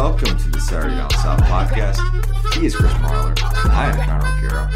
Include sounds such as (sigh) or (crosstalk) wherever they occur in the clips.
welcome to the Saturday Down South podcast. He is Chris Marler. I am Connor O'Gara.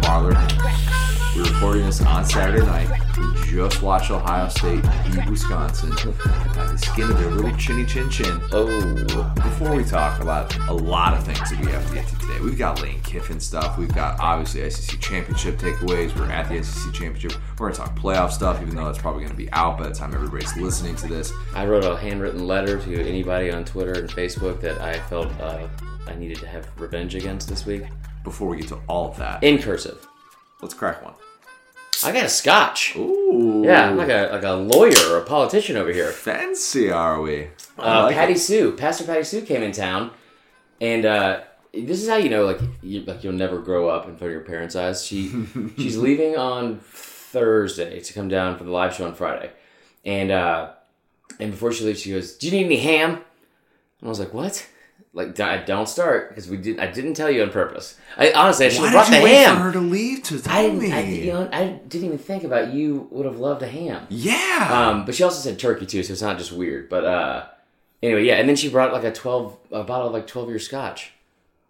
Marler, we're recording this on Saturday night. We just watched Ohio State beat Wisconsin by the skin of their little chinny chin chin. Oh, Before we talk about a lot of things that we have to get to we've got Lane Kiffin stuff. We've got obviously SEC championship takeaways. We're at the SEC championship. We're to talk playoff stuff, even though that's probably going to be out by the time everybody's listening to this. I wrote a handwritten letter to anybody on Twitter and Facebook that I felt uh, I needed to have revenge against this week Before we get to all of that, in cursive. let's crack one. I got a scotch. Ooh. Yeah, I'm like a like a lawyer or a politician over here. Fancy, are we? Uh, like Patty it. Sue, Pastor Patty Sue came in town, and uh, this is how you know like you like you'll never grow up in front of your parents' eyes. She (laughs) she's leaving on Thursday to come down for the live show on Friday, and uh, and before she leaves, she goes, "Do you need any ham?" And I was like, "What?" Like, "D- don't start because we did. I didn't tell you on purpose. I honestly, I should have brought did you the ham. for her to leave to tell I didn't. me? I, you know, I didn't even think about you would have loved a ham. yeah. Um, but she also said turkey too, so it's not just weird. But uh, anyway, yeah. And then she brought like a twelve, a bottle of like twelve year scotch.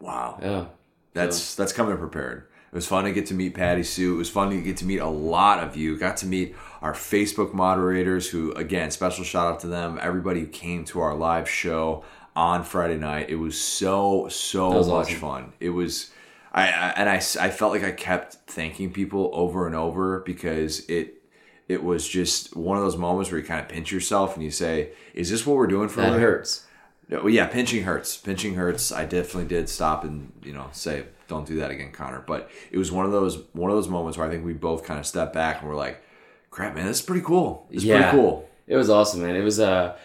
Wow. Yeah, That's that's coming prepared. It was fun to get to meet Patty Sue. It was fun to get to meet a lot of you. Got to meet our Facebook moderators, who again, special shout out to them. Everybody who came to our live show on Friday night. It was so so was much awesome. fun. It was. I, and I and I, I felt like I kept thanking people over and over because it it was just one of those moments where you kind of pinch yourself and you say, "Is this what we're doing for that living?" hurts. No, yeah, pinching hurts. Pinching hurts. I definitely did stop and you know say, "Don't do that again, Connor." But it was one of those one of those moments where I think we both kind of stepped back and we're like, "Crap, man, this is pretty cool. It's Yeah, pretty cool." It was awesome, man. It was uh,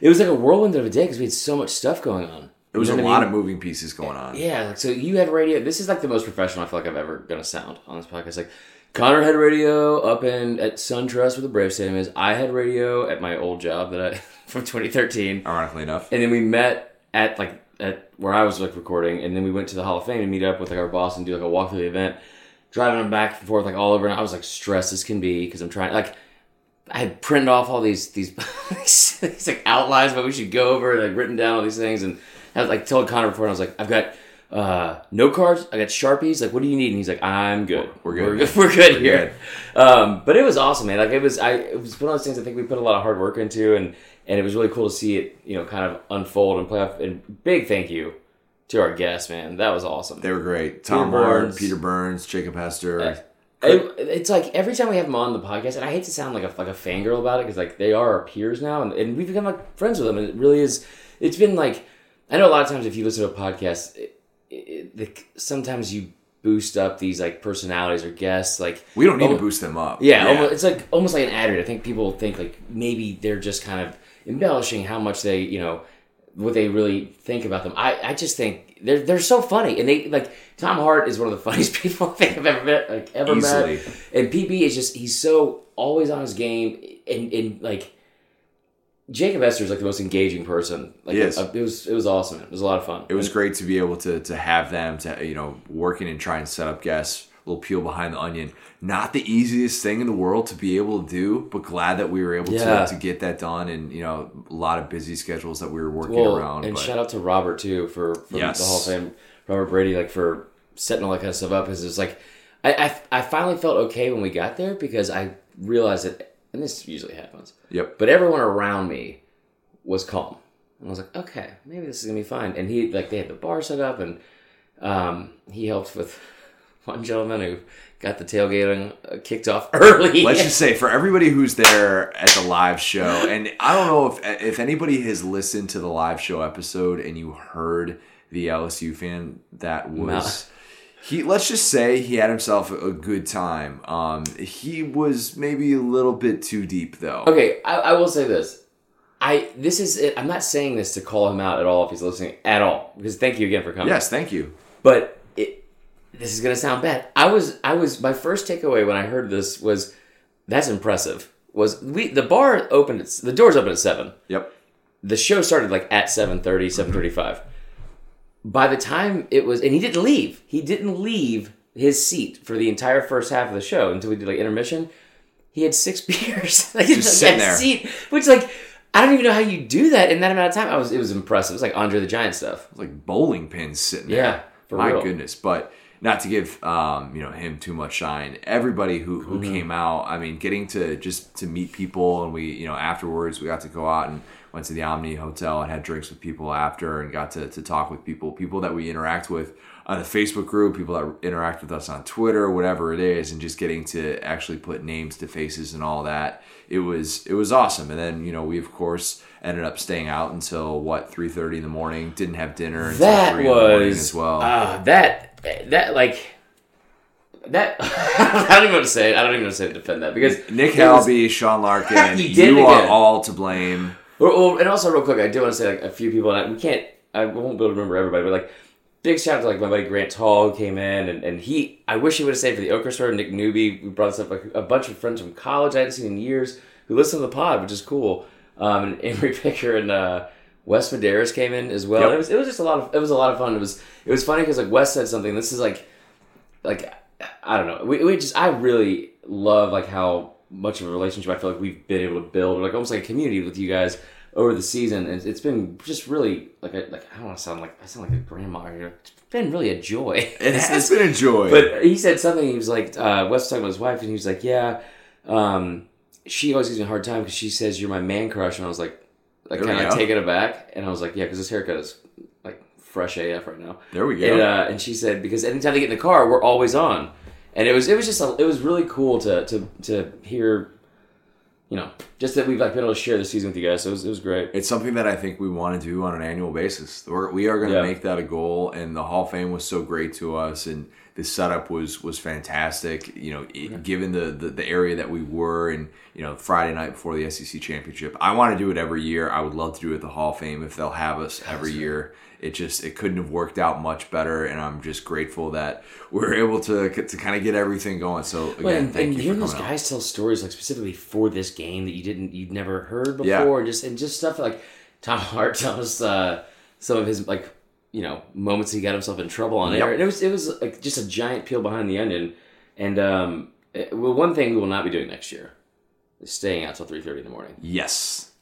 it was like a whirlwind of a day because we had so much stuff going on. It was a lot of moving pieces going on. Yeah, so you had radio. This is like the most professional I feel like I've ever gonna sound on this podcast. Like Connor had radio up in at SunTrust where the Brave Stadium is. I had radio at my old job that I (laughs) from 2013. Ironically enough, and then we met at like at where I was like recording, and then we went to the Hall of Fame to meet up with like our boss and do like a walk through the event, driving them back and forth like all over. And I was like stressed as can be because I'm trying like I had printed off all these these, (laughs) these like outlines what we should go over and like written down all these things, and I was like told Connor before, and I was like I've got. Uh, no cards. I got sharpies. Like, what do you need? And he's like, I'm good. We're good, We're good. (laughs) We're good We're here. Um, but it was awesome, man. Like it was, I it was one of those things I think we put a lot of hard work into, and and it was really cool to see it, you know, kind of unfold and play off. And big thank you to our guests, man. That was awesome. they were great. Tom Burns. Peter Burns, Jacob Hester. It- it's like every time we have them on the podcast, and I hate to sound like a like a fangirl about it because like they are our peers now, and, and we've become like friends with them, and it really is. It's been like I know a lot of times if you listen to a podcast, it, it, the, sometimes you boost up these like personalities or guests, like we don't need to Oh, boost them up. Yeah, Almost, it's like almost like an ad read. I think people think like maybe they're just kind of embellishing how much they, you know, what they really think about them. I, I just think they're they're so funny, and they like Tom Hart is one of the (laughs) funniest people I think I've ever met, like ever Easily. met. And PB is just he's so always on his game, and and like Jacob Hester is like the most engaging person. Like uh, it was it was awesome. It was a lot of fun. it was great to be able to to have them to you know working and trying to set up guests a little peel behind the onion not the easiest thing in the world to be able to do but glad that we were able Yeah. to, to get that done and you know a lot of busy schedules that we were working well, around and but shout out to Robert too for, for Yes. the Hall of Fame. Robert Brady, like for setting all that kind of stuff up, because it's like I, I I finally felt okay when we got there because I realized that, and this usually happens, yep but everyone around me was calm, and I was like, okay, maybe this is gonna be fine. And he like they had the bar set up, and um, he helped with (laughs) one gentleman who got the tailgating uh, kicked off (laughs) early. let's just say for everybody who's there at the live show and i don't know if if anybody has listened to the live show episode and you heard the lsu fan that was he let's just say he had himself a good time um he was maybe a little bit too deep though Okay, I, I will say this. I this is it. I'm not saying this to call him out at all if he's listening at all. Because thank you again for coming. yes thank you But it, this is gonna sound bad. I was I was my first takeaway when I heard this was that's impressive. Was we the bar opened the doors open at seven. yep The show started like at 7.30, 7.35. By the time it was, and he didn't leave. He didn't leave his seat for the entire first half of the show until we did like intermission. He had six (laughs) beers, (laughs) like Just sitting that there. seat, which like I don't even know how you do that in that amount of time. I was it was impressive. It was like Andre the Giant stuff. like bowling pins sitting there. Yeah, for My real. goodness. But not to give um, you know him too much shine. Everybody who, who Mm-hmm. came out, I mean, getting to just to meet people and we, you know, afterwards we got to go out and went to the Omni Hotel and had drinks with people after and got to, to talk with people, people that we interact with on the Facebook group, people that interact with us on Twitter, whatever it is, and just getting to actually put names to faces and all that. It was it was awesome. And then, you know, we of course ended up staying out until what, three thirty in the morning, didn't have dinner until That three in the morning was as well. uh, that that like that. (laughs) I don't even want to say. It. I don't even want to say to defend that because Nick it was- Halby, Sean Larkin, (laughs) it you are all to blame. Well, and also real quick, I do want to say like a few people, and I, we can't, I won't be able to remember everybody, but like big shout out to like my buddy Grant Hall who came in, and, and he, I wish he would have stayed for the Ochre Store. Nick Newby, we brought this up like a bunch of friends from college I hadn't seen in years who listen to the pod, which is cool. Um, and (laughs) Emery Picker and uh, Wes Medeiros came in as well. Yep. It was it was just a lot of it was a lot of fun. It was it was funny because like Wes said something. This is like like I don't know. We, we just I really love like how much of a relationship I feel like we've been able to build, like almost like a community with you guys over the season, and it's been just really like a, like I don't want to sound like I sound like a grandma here. It's been really a joy. It has been a joy. But he said something. He was like, uh, Wes was talking about his wife, and he was like, "Yeah, um, she always gives me a hard time because she says you're my man crush." And I was like, like kind of taken aback, and I was like, "Yeah, because this haircut is like fresh AF right now." there we go. And, uh, and she said because anytime they get in the car, we're always on, and it was it was just a, it was really cool to to to hear, you know, just that we've like been able to share the season with you guys. So it was it was great. it's something that I think we want to do on an annual basis. We're, we are going to Yeah. make that a goal, and the Hall of Fame was so great to us, and the setup was was fantastic. You know, it, given the, the the area that we were, and you know, Friday night before the SEC championship, I want to do it every year. I would love to do it at the Hall of Fame if they'll have us every year. It just it couldn't have worked out much better, and I'm just grateful that we are able to to kind of get everything going. So again, Well, and, thank and you hearing those coming out. guys tell stories like specifically for this game that you didn't you'd never heard before, Yeah. and just and just stuff like Tom Hart (laughs) tells us uh, some of his like you know moments he got himself in trouble on air, and it was it was like just a giant peel behind the onion. And um, it- well, one thing we will not be doing next year is staying out till three thirty in the morning. Yes,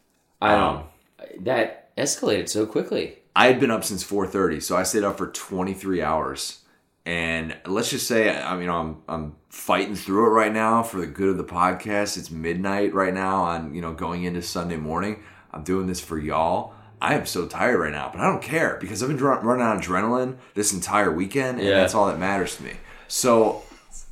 I Um, don't. that escalated so quickly. I had been up since 4:30, so I stayed up for 23 hours. And let's just say, I mean, I'm I'm fighting through it right now for the good of the podcast. It's midnight right now on you know going into Sunday morning. I'm doing this for y'all. I am so tired right now, but I don't care because I've been dr- running on adrenaline this entire weekend, and Yeah. that's all that matters to me. So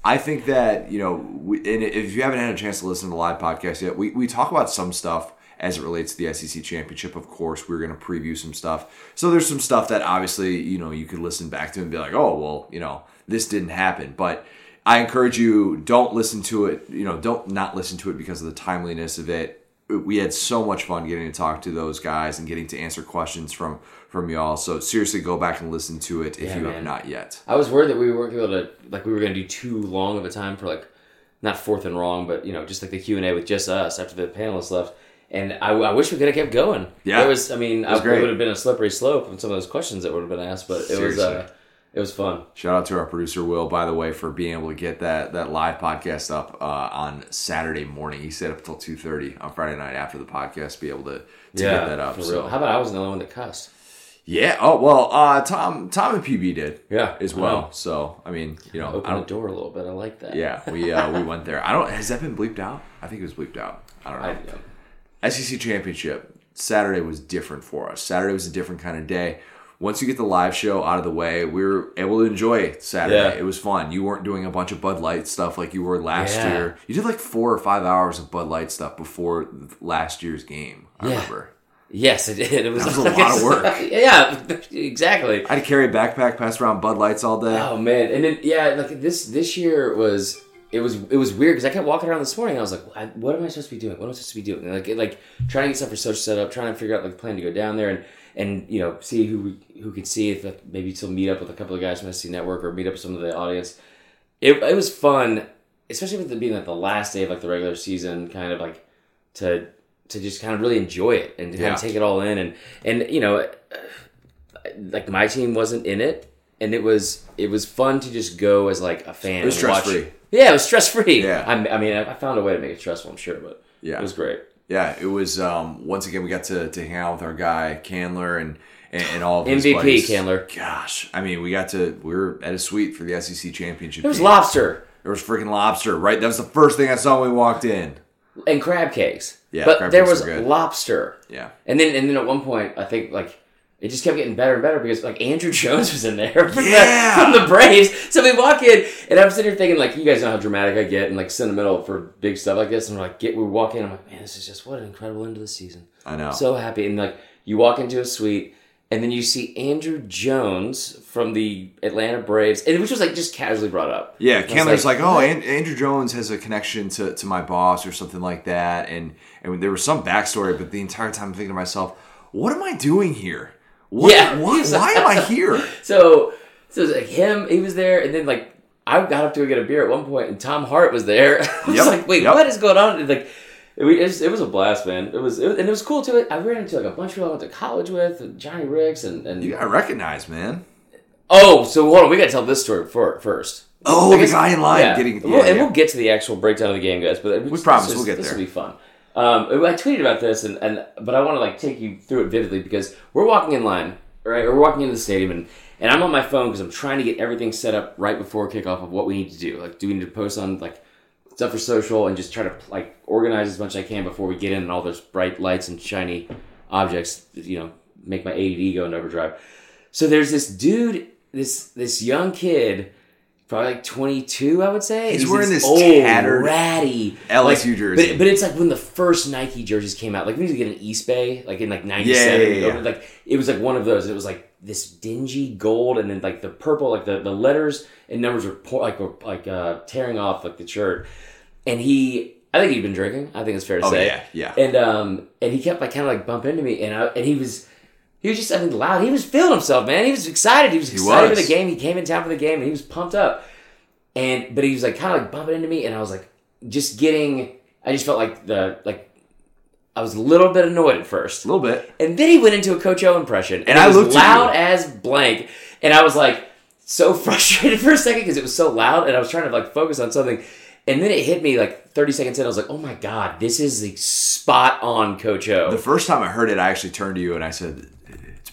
I think that you know, we, and if you haven't had a chance to listen to the live podcast yet, we, we talk about some stuff as it relates to the SEC championship. Of course, we're going to preview some stuff. So there's some stuff that obviously you know you could listen back to and be like, oh well, you know, this didn't happen. But I encourage you, don't listen to it. You know, don't not listen to it because of the timeliness of it. We had so much fun getting to talk to those guys and getting to answer questions from from y'all. So seriously, go back and listen to it if Yeah, you have not yet. I was worried that we weren't able to like we were going to do too long of a time for like not fourth and wrong, but you know just like the Q and A with just us after the panelists left. And I, I wish we could have kept going. Yeah. it was. I mean, was I, it would have been a slippery slope on some of those questions that would have been asked, but it was uh, it was fun. Shout out to our producer Will, by the way, for being able to get that that live podcast up uh, on Saturday morning. He stayed up until two thirty on Friday night after the podcast, to be able to, to get that up. So. How about I wasn't the only one that cussed? yeah. Oh well, uh, Tom Tom and PB did Yeah, as well. So I mean, you know, I Open the door a little bit. I like that. Yeah, we uh, (laughs) we went there. I don't. Has that been bleeped out? I think it was bleeped out. I don't know. I, um, SEC championship Saturday was different for us. Saturday was a different kind of day. Once you get the live show out of the way, we were able to enjoy Saturday. Yeah. It was fun. You weren't doing a bunch of Bud Light stuff like you were last Yeah. year. You did like four or five hours of Bud Light stuff before last year's game. I Yeah. remember. yes, it did. It was, was a (laughs) lot of work. (laughs) yeah, exactly. I had to carry a backpack, pass around Bud Lights all day. Oh man, and then yeah, like this this year was it was it was weird because I kept walking around this morning. And I was like, what am I supposed to be doing? What am I supposed to be doing? And like it, like trying to get stuff for social setup, trying to figure out like the plan to go down there and and you know see who we- who could see if maybe still meet up with a couple of guys from SEC Network or meet up with some of the audience. It it was fun, especially with it being like the last day of like the regular season, kind of like to to just kind of really enjoy it and to kind of take it all in and and you know uh, like my team wasn't in it and it was it was fun to just go as like a fan It was stress-free. yeah it was stress free Yeah. I, I mean I found a way to make it stressful i'm sure but Yeah. it was great Yeah, it was. Um, once again, we got to, to hang out with our guy Candler and and, and all of his MVP buddies. Candler. Gosh, I mean, we got to. We were at a suite for the SEC championship. There was game. lobster There was freaking lobster. Right, that was the first thing I saw when we walked in. and crab cakes. Yeah, but crab there cakes was lobster. Yeah, And then and then at one point, I think like it just kept getting better and better because like Andruw (laughs) Jones was in there from, Yeah. the, from the Braves. So we walk in and I'm sitting here thinking like you guys know how dramatic I get and like sentimental for big stuff like this. And we're like get we walk in, I'm like, man, this is just what an incredible end of the season. I know. So happy. And like you walk into a suite and then you see Andruw Jones from the Atlanta Braves, and which was like just casually brought up. Yeah, And Candler's like, oh, An- Andruw Jones has a connection to, to my boss or something like that, and and there was some backstory, but the entire time I'm thinking to myself, what am I doing here? What, Yeah. why, why am I here? (laughs) So, so it was like him, he was there, and then like I got up to go get a beer at one point, and Tom Hart was there. (laughs) I was Yep, like, wait, yep. what is going on? And, like, it was, it was a blast, man. It was, it was, and it was cool too. I ran into like a bunch of people I went to college with, Johnny Ricks, and and You got recognized, man. oh, so hold on, we got to tell this story for, first. Oh, I the guess- guy in line yeah. getting. We'll- Yeah, and we'll get to the actual breakdown of the game, guys. But we promise we'll get this there. will be fun. Um, I tweeted about this, and, and but I want to like take you through it vividly because we're walking in line, right? We're walking into the stadium, and and I'm on my phone because I'm trying to get everything set up right before kickoff of what we need to do. Like, do we need to post on like stuff for social and just try to like organize as much as I can before we get in and all those bright lights and shiny objects, you know, make my ADD go in overdrive. So there's this dude, this this young kid, probably like 22, I would say. He's and wearing this old, tattered ratty LSU like, jersey. But, but it's like when the first Nike jerseys came out, like we used to get an Eastbay, like in like '97. Yeah, yeah, yeah. Like it was like one of those. It was like this dingy gold, and then like the purple, like the, the letters and numbers were like were like uh, tearing off like the shirt. And he, I think he'd been drinking. I think it's fair to Oh, say. yeah, yeah. And um, and he kept like kind of like bump into me, and I, and he was. He was just, I mean, loud. He was feeling himself, man. He was excited. He was excited was. for the game. He came in town for the game, and he was pumped up. And but he was like kind of like bumping into me, and I was like just getting. I just felt like the like. I was a little bit annoyed at first, a little bit. and then he went into a Coach O impression, and, And I was looked loud as blank, and I was like so (laughs) frustrated for a second because it was so loud, and I was trying to like focus on something, and then it hit me like thirty seconds in. I was like, oh my god, this is the spot on Coach O. The first time I heard it, I actually turned to you and I said, "It's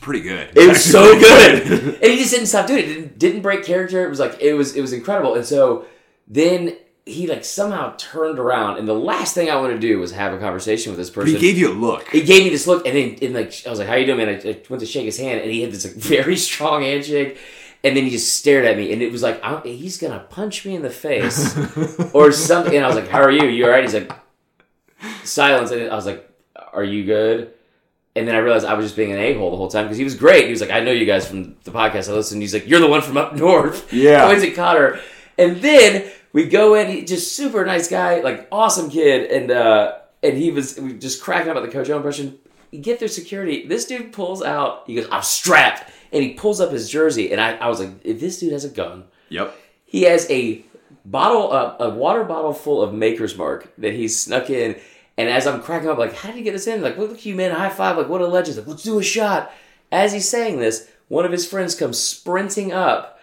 pretty good." It was so good, (laughs) and he just didn't stop doing it. Didn't, didn't break character. It was like it was it was incredible. And so then he like somehow turned around, and the last thing I wanted to do was have a conversation with this But person. he gave you a look. he gave me this look, and then and like I was like, "How you doing, man?" I, I went to shake his hand, and he had this like (laughs) very strong handshake, and then he just stared at me, and it was like, I'm, "He's gonna punch me in the face (laughs) or something." And I was like, "How are you? You all right?" He's like, "Silence," and I was like, "Are you good?" And then I realized I was just being an a hole the whole time because he was great. He was like, "I know you guys from the podcast I listen." He's like, "You're the one from up (laughs) north." Yeah. At Connor, and then we go in. He just super nice guy, like awesome kid, and uh, and he was we just cracking up at the Coach O impression. You get through security. This dude pulls out. He goes, "I'm strapped," and he pulls up his jersey. And I, I was like, "If this dude has a gun, Yep. he has a bottle, uh, a water bottle full of Maker's Mark that he snuck in." And as I'm cracking up, like, how did he get this in? Like, look at you, man, high five! Like, what a legend! Like, let's do a shot. As he's saying this, one of his friends comes sprinting up,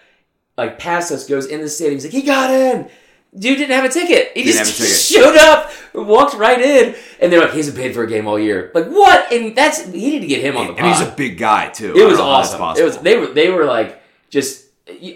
like past us, goes in the stadium. He's like, he got in. Dude didn't have a ticket. He Didn't just ticket. (laughs) showed up, walked right in, and they're like, he hasn't paid for a game all year. Like what? And that's he need to get him on the And he's a big guy too. It was know how that's awesome. It was they were they were like just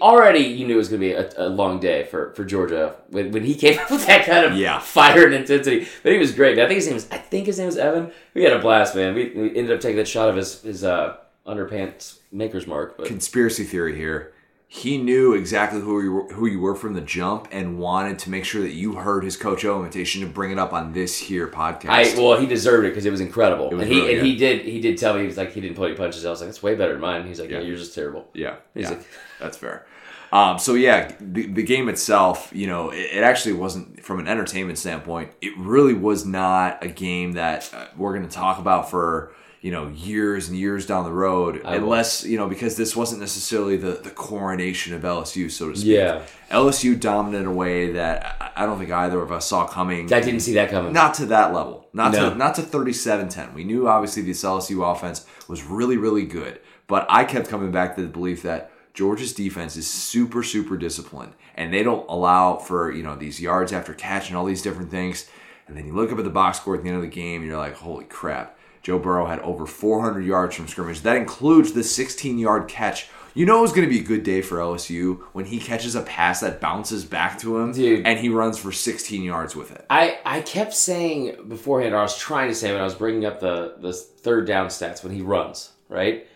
already you knew it was going to be a, a long day for, for Georgia when, when he came (laughs) up with that kind of Yeah. fire and intensity. But he was great. I think his name was I think his name was Evan. We had a blast, man. We, we ended up taking that shot of his his uh, underpants maker's mark. But conspiracy theory here. He knew exactly who you were, who you were from the jump and wanted to make sure that you heard his Coach O invitation to bring it up on this here podcast. I well he deserved it because it was incredible. was and he and he did he did tell me he was like he didn't pull any punches. I was like that's way better than mine. He's like yeah, Yeah. yours is terrible. yeah, He's yeah, like- that's fair. Um, so yeah, the, the game itself, you know, it, it actually wasn't from an entertainment standpoint. It really was not a game that uh, we're going to talk about for you know years and years down the road, I will. unless you know because this wasn't necessarily the the coronation of LSU, so to speak. Yeah. LSU dominant in a way that I I don't think either of us saw coming. I didn't see that coming. not to that level. Not No. to not to 37-10. We knew obviously this LSU offense was really really good, but I kept coming back to the belief that Georgia's defense is super super disciplined and they don't allow for, you know, these yards after catch and all these different things. And then you look up at the box score at the end of the game, and you're like, holy crap. Joe Burrow had over 400 yards from scrimmage. That includes the 16 yard catch. You know it was going to be a good day for LSU when he catches a pass that bounces back to him Dude. and he runs for 16 yards with it. I, I kept saying beforehand, or I was trying to say when I was bringing up the, the third down stats when he runs, right?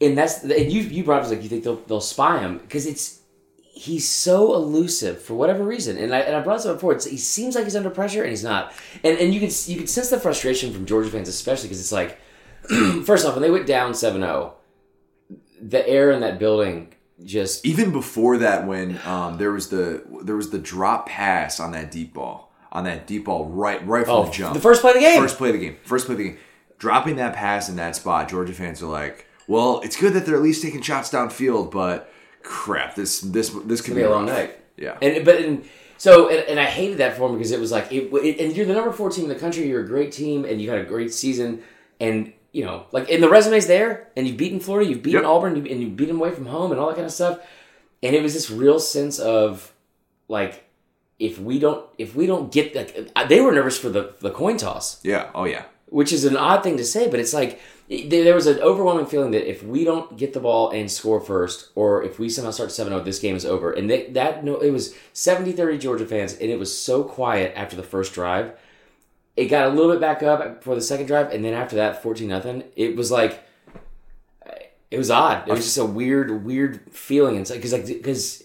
And that's and you you brought up like you think they'll they'll spy him because it's he's so elusive for whatever reason. And I and I brought this up before. It's, he seems like he's under pressure and he's not. And and you can you can sense the frustration from Georgia fans, especially because it's like (clears throat) first off when they went down 7-0, the air in that building just Even before that, when um, there was the there was the drop pass on that deep ball, on that deep ball right right from Oh, the jump, the first play of the game. first play of the game, first play of the game, dropping that pass in that spot. Georgia fans are like, well, it's good that they're at least taking shots downfield, but crap, this this this could gonna be a long rough. night. Yeah. And but and, so and, and I hated that for him because it was like it, it and you're the number four team in the country. You're a great team and you had a great season and you know like and the resume's there and you've beaten Florida, you've beaten Yep. Auburn, you, and you beat them away from home and all that kind of stuff. And it was this real sense of like if we don't if we don't get like uh, they were nervous for the the coin toss yeah, oh yeah, which is an odd thing to say, but it's like there was an overwhelming feeling that if we don't get the ball and score first, or if we somehow start 7-0, this game is over. And they, that no, it was 70-30 Georgia fans, and it was so quiet after the first drive. It got a little bit back up for the second drive, and then after that, 14 nothing. It was like it was odd. It was just a weird, weird feeling inside because like because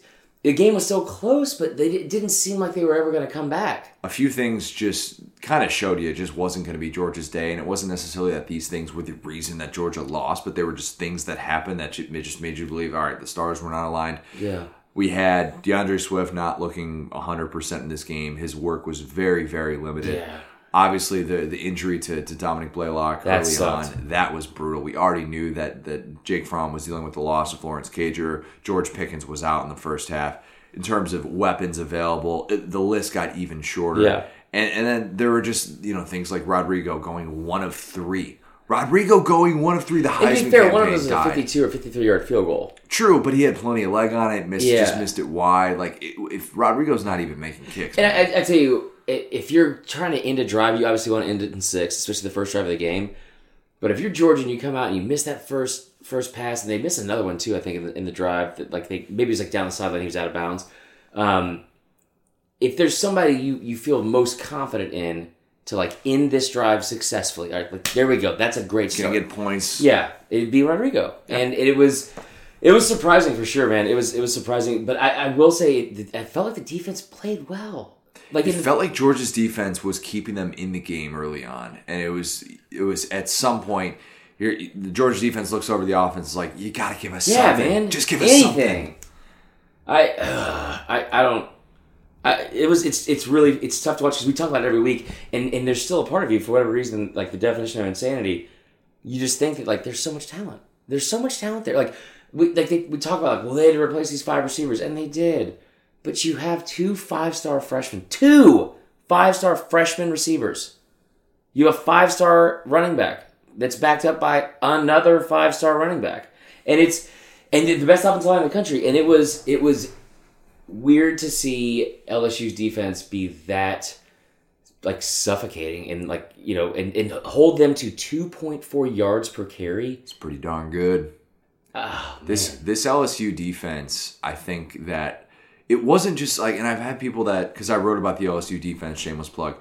the game was so close, but they it didn't seem like they were ever going to come back. a few things just kind of showed you it just wasn't going to be Georgia's day, and it wasn't necessarily that these things were the reason that Georgia lost, but they were just things that happened that just made you believe, all right, the stars were not aligned. Yeah. We had DeAndre Swift not looking 100% in this game. His work was very, very limited. Yeah. Obviously, the the injury to, to Dominick Blaylock That early sucked. on, that was brutal. We already knew that, that Jake Fromm was dealing with the loss of Lawrence Cager. George Pickens was out in the first half. In terms of weapons available, it, the list got even shorter. Yeah. And, and then there were just, you know, things like Rodrigo going one of three. Rodrigo going one of three, the To Heisman be fair, one of is a 52 or 53 yard field goal. True, but he had plenty of leg on it. Missed, Yeah. just missed it wide. Like it, if Rodrigo's not even making kicks, And. I, I tell you, if you're trying to end a drive, you obviously want to end it in six, especially the first drive of the game. But if you're Georgia and you come out and you miss that first first pass, and they miss another one too, I think in the, in the drive that like they maybe it's like down the sideline, he was out of bounds. Um, if there's somebody you you feel most confident in to like end this drive successfully, all right, like there we go. That's a great start. gonna get points. Yeah, it'd be Rodrigo, and it was it was surprising for sure, man. It was it was surprising, but I, I will say I felt like the defense played well. Like It the, felt like Georgia's defense was keeping them in the game early on, and it was it was at some point. The Georgia defense looks over the offense, like you got to give us yeah, something. man, Just give us anything. something. I, ugh, I I don't. I, it was it's it's really it's tough to watch because we talk about it every week, and and there's still a part of you for whatever reason, like the definition of insanity. You just think that like there's so much talent. There's so much talent there. Like we like they, we talk about like well they had to replace these five receivers, and they did. But you have two five star freshmen, two five star freshman receivers. You have five star running back that's backed up by another five star running back, and it's and the best offensive line in the country. And it was it was weird to see LSU's defense be that like suffocating and like you know and, and hold them to 2.4 yards per carry It's pretty darn good. oh, This this LSU defense, I think that it wasn't just like, and I've had people that because I wrote about the LSU defense. Shameless plug.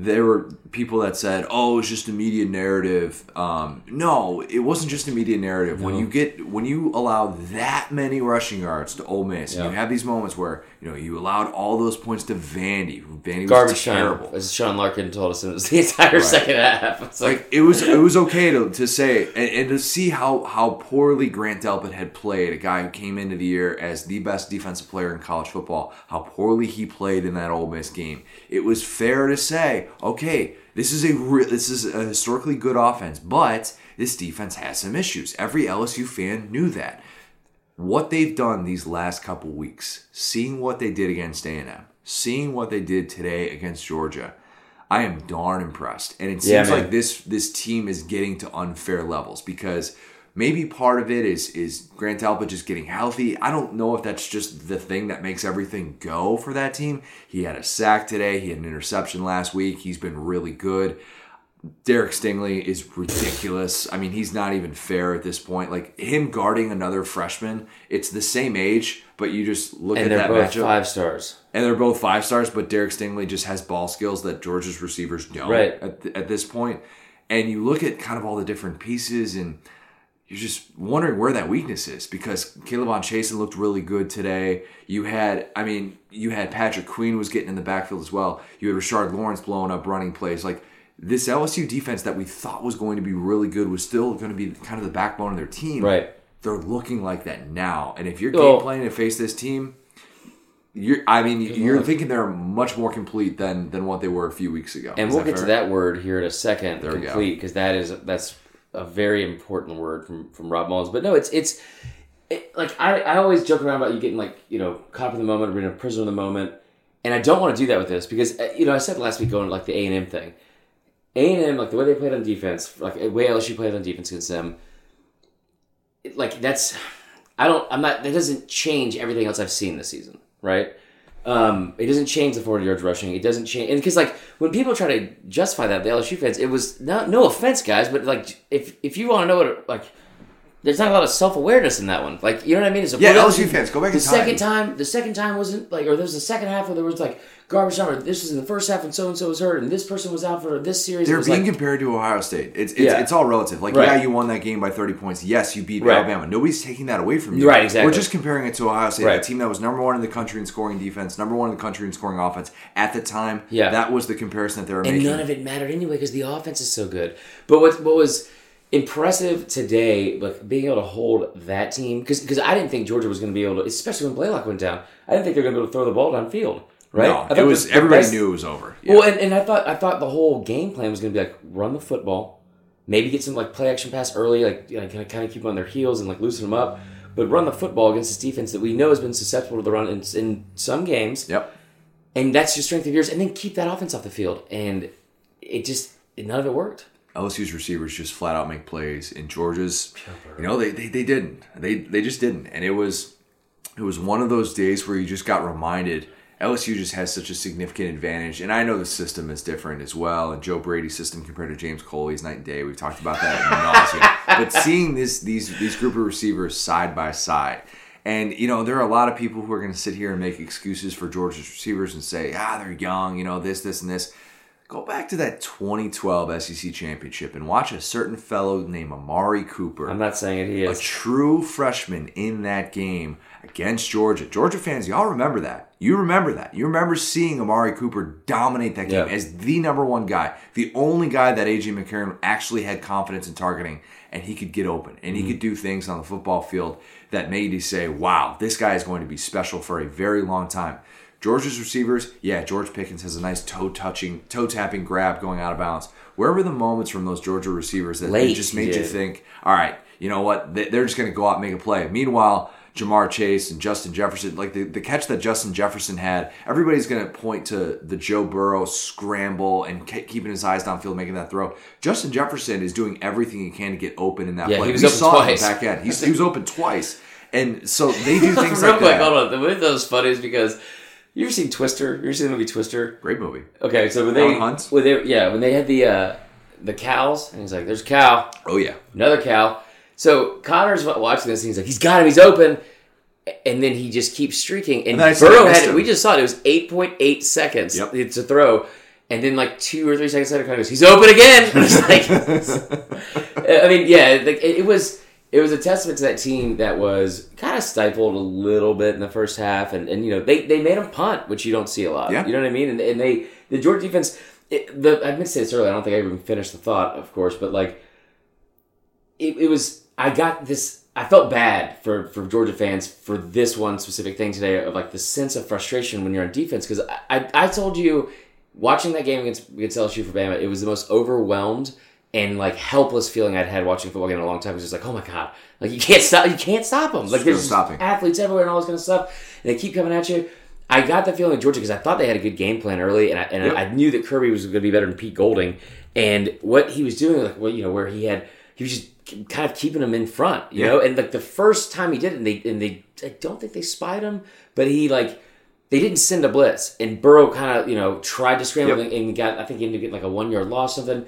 There were people that said, "Oh, it's just a media narrative." Um, no, it wasn't just a media narrative. When you get when you allow that many rushing yards to Ole Miss, Yeah. you have these moments where you know you allowed all those points to Vandy. Vandy was garbage terrible. time as Sean Larkin told us it was the (laughs) entire second half it's like Like it was, it was okay to, to say and, and to see how how poorly Grant Delpit had played. A guy who came into the year as the best defensive player in college football. How poorly he played in that Ole Miss game. It was fair to say, okay, this is a re- this is a historically good offense, but this defense has some issues. Every LSU fan knew that. What they've done these last couple weeks, seeing what they did against A&M, seeing what they did today against Georgia, I am darn impressed. And it seems man. like this this team is getting to unfair levels because Maybe part of it is is Grant Delpit just getting healthy. I don't know if that's just the thing that makes everything go for that team. He had a sack today. He had an interception last week. He's been really good. Derek Stingley is ridiculous. I mean, he's not even fair at this point. Like him guarding another freshman, it's the same age, but you just look and at they're that both matchup, five stars. and they're both five stars. But Derek Stingley just has ball skills that Georgia's receivers don't Right. at, th- at this point. And you look at kind of all the different pieces, and you're just wondering where that weakness is because K'Lavon Chaisson looked really good today. You had, I mean, you had Patrick Queen was getting in the backfield as well. You had Rashard Lawrence blowing up running plays. Like this LSU defense that we thought was going to be really good was still going to be kind of the backbone of their team. Right. They're looking like that now. And if you're game planning to face this team, you're, I mean, you're thinking they're much more complete than than what they were a few weeks ago. And Is we'll get to that word here in a second, There complete, because that is that's a very important word from from Rob Mullins. But no, it's it's it, like I, I always joke around about you getting like you know caught up in the moment, or being a prisoner of the moment, and I don't want to do that with this because uh, you know I said last week going like the A and M thing, A and M like the way they played on defense, like the way LSU played on defense against them, it- like that's I don't I'm not that doesn't change everything else I've seen this season, right? Um, it doesn't change the 40 yards rushing. It doesn't change. And because, like, when people try to justify that, the LSU fans, it was not, no offense, guys, but, like, if if you want to know what, like, there's not a lot of self awareness in that one. Like, you know what I mean? It's a Yeah, LSU fans, go back The in time. second time, the second time wasn't, like, or there was the second half where there was, like, garbage time, or this was in the first half and so and so was hurt, and this person was out for this series. They're being like, compared to Ohio State. It's it's, Yeah. it's all relative. Like, Right. yeah, you won that game by 30 points. Yes, you beat Right. Alabama. Nobody's taking that away from you. Right, exactly. We're just comparing it to Ohio State, Right. a team that was number one in the country in scoring defense, number one in the country in scoring offense. At the time, Yeah. that was the comparison that they were and making. And none of it mattered anyway because the offense is so good. But what what was impressive today, like being able to hold that team, because because I didn't think Georgia was going to be able to, especially when Blaylock went down. I didn't think they were going to be able to throw the ball downfield. Right? No, it was everybody best- knew it was over. Yeah. Well, and, and I thought I thought the whole game plan was going to be like run the football, maybe get some like play action pass early, like you know, kind of kind of keep them on their heels and like loosen them up, but run the football against this defense that we know has been susceptible to the run in, in some games yep. and that's your strength of yours, and then keep that offense off the field. And it just none of it worked. LSU's receivers just flat out make plays, and Georgia's, you know, they, they, they didn't. They they just didn't, and it was it was one of those days where you just got reminded LSU just has such a significant advantage, and I know the system is different as well. And Joe Brady's system compared to James Coley's night and day. We've talked about that (laughs) but seeing this these these group of receivers side by side. And you know there are a lot of people who are going to sit here and make excuses for Georgia's receivers and say, ah, they're young, you know this, this, and this. Go back to that 2012 SEC championship and watch a certain fellow named Amari Cooper, I'm not saying it. He is a true freshman in that game against Georgia. Georgia fans, y'all remember that. You remember that. You remember seeing Amari Cooper dominate that game Yeah. as the number one guy, the only guy that AJ McCarron actually had confidence in targeting, and he could get open and he Mm-hmm. could do things on the football field that made you say, "Wow, this guy is going to be special for a very long time." Georgia's receivers, yeah, George Pickens has a nice toe touching, toe tapping grab going out of bounds. Where were the moments from those Georgia receivers that Late, just made you think, all right, you know what? They- They're just going to go out and make a play. Meanwhile, Ja'Marr Chase and Justin Jefferson, like the, the catch that Justin Jefferson had, everybody's going to point to the Joe Burrow scramble and ke- keeping his eyes downfield, making that throw. Justin Jefferson is doing everything he can to get open in that Yeah, play. he was we open saw it twice. back end. He's, he was open twice. And so they do (laughs) things Real like quick, that. hold on. The way that was funny is because you ever seen Twister? You ever seen the movie Twister? Great movie. Okay, so when they, Helen Hunt? when they, yeah, when they had the uh, the cows, and he's like, "There's a cow, Oh, yeah. another cow." So Connor's watching this, and he's like, "He's got him, he's open," and then he just keeps streaking. And, And then I said Burrow had it. We just saw it. It was eight point eight seconds Yep. to throw, and then like two or three seconds later, Connor goes, "He's open again." And (laughs) it's like, (laughs) I mean, yeah, like it was. It was a testament to that team that was kind of stifled a little bit in the first half, and, and you know they, they made them punt, which you don't see a lot. Yeah. You know what I mean? And, and they the Georgia defense. It, the I meant to say this earlier. I don't think I even finished the thought, of course, but like it, it was. I got this. I felt bad for for Georgia fans for this one specific thing today of like the sense of frustration when you're on defense because I, I I told you watching that game against against LSU for Bama, it was the most overwhelmed and like helpless feeling I'd had watching football game in a long time. It was just like, oh my god, like you can't stop, you can't stop them. Like there's stopping. athletes everywhere and all this kind of stuff, and they keep coming at you. I got the feeling in Georgia because I thought they had a good game plan early, and I, and Yep. I knew that Kirby was going to be better than Pete Golding, and what he was doing, like well, you know, where he had he was just kind of keeping them in front, you Yeah. know. And like the first time he did it, and they and they I don't think they spied him, but he like they didn't send a blitz, and Burrow kind of you know tried to scramble Yep. and, got I think he ended up getting like a one yard loss or something.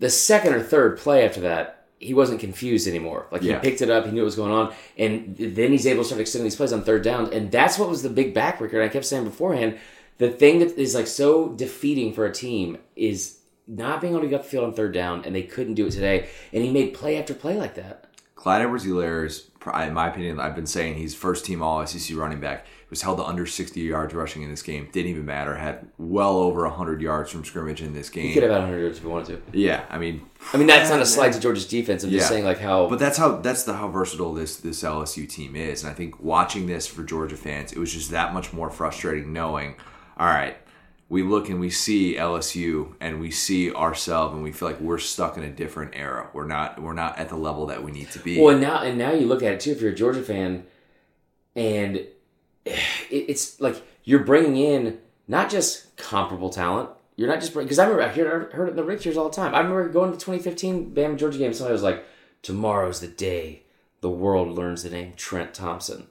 The second or third play after that, he wasn't confused anymore. Like Yeah. he picked it up, he knew what was going on, and then he's able to start extending these plays on third down, and that's what was the big backbreaker. And I kept saying beforehand, the thing that is like so defeating for a team is not being able to get up the field on third down, and they couldn't do it today. And he made play after play like that. Clyde Edwards-Helaire is, in my opinion, I've been saying he's first team All SEC running back. Was held to under 60 yards rushing in this game. Didn't even matter. Had well over 100 yards from scrimmage in this He game. could have had 100 yards if he wanted to. Yeah, I mean, I mean, that's not a (laughs) slight to Georgia's defense. I'm just saying, like how. But that's how that's the how versatile this this LSU team is, and I think watching this for Georgia fans, it was just that much more frustrating knowing, all right, we look and we see LSU and we see ourselves and we feel like we're stuck in a different era. We're not we're not at the level that we need to be. Well, and now and now you look at it too. If you're a Georgia fan, and it's like you're bringing in not just comparable talent. You're not just because I remember I heard, heard it in the Rick all the time. I remember going to the 2015 Bam Georgia game. Somebody was like, "Tomorrow's the day the world learns the name Trent Thompson,"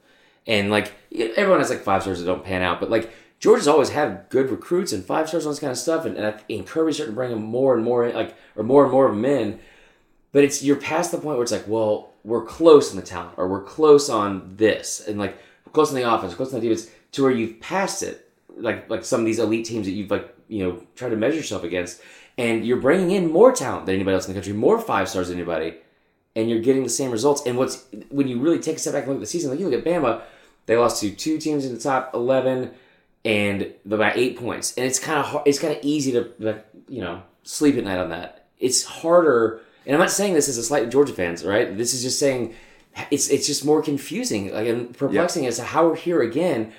and like everyone has like five stars that don't pan out, but like Georgia's always had good recruits and five stars on this kind of stuff, and and, I, Kirby's starting to bring them more and more in, like or more and more of them in. But it's you're past the point where it's like, well, we're close on the talent, or we're close on this, and like close on the offense, close on the defense, to where you've passed it. Like like some of these elite teams that you've like you know tried to measure yourself against, and you're bringing in more talent than anybody else in the country, more five stars than anybody, and you're getting the same results. And what's when you really take a step back and look at the season, like you look at Bama, they lost to two teams in the top eleven, and by eight points, and it's kind of hard, it's kind of easy to you know sleep at night on that. It's harder, and I'm not saying this as a slight Georgia fans, right? This is just saying it's it's just more confusing, like and perplexing as to how we're here again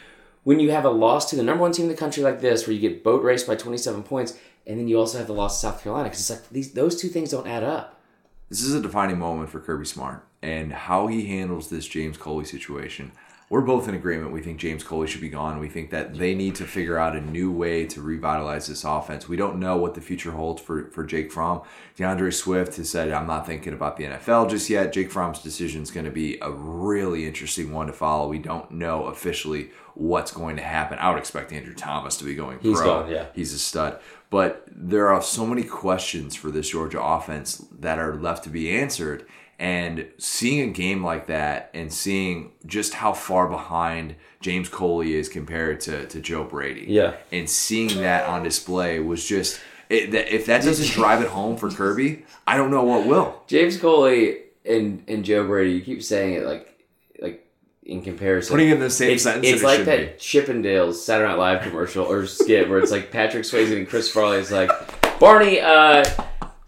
when you have a loss to the number one team in the country like this, where you get boat raced by 27 points, and then you also have the loss to South Carolina because it's like these those two things don't add up. this is a defining moment for Kirby Smart and how he handles this James Coley situation. We're both in agreement. We think James Coley should be gone. We think that they need to figure out a new way to revitalize this offense. We don't know what the future holds for, for Jake Fromm. DeAndre Swift has said, I'm not thinking about the NFL just yet. Jake Fromm's decision is going to be a really interesting one to follow. We don't know officially what's going to happen. I would expect Andrew Thomas to be going He's pro. gone, yeah. He's a stud. But there are so many questions for this Georgia offense that are left to be answered. And seeing a game like that and seeing just how far behind James Coley is compared to, to Joe Brady. Yeah. And seeing that on display was just, it, that, if that doesn't (laughs) drive it home for Kirby, I don't know what will. James Coley and and Joe Brady, you keep saying it like like in comparison. Putting it in the same it's, sentence It's it like should that Chippendales Saturday Night Live commercial or skit where it's like Patrick Swayze and Chris Farley is like, Barney, uh,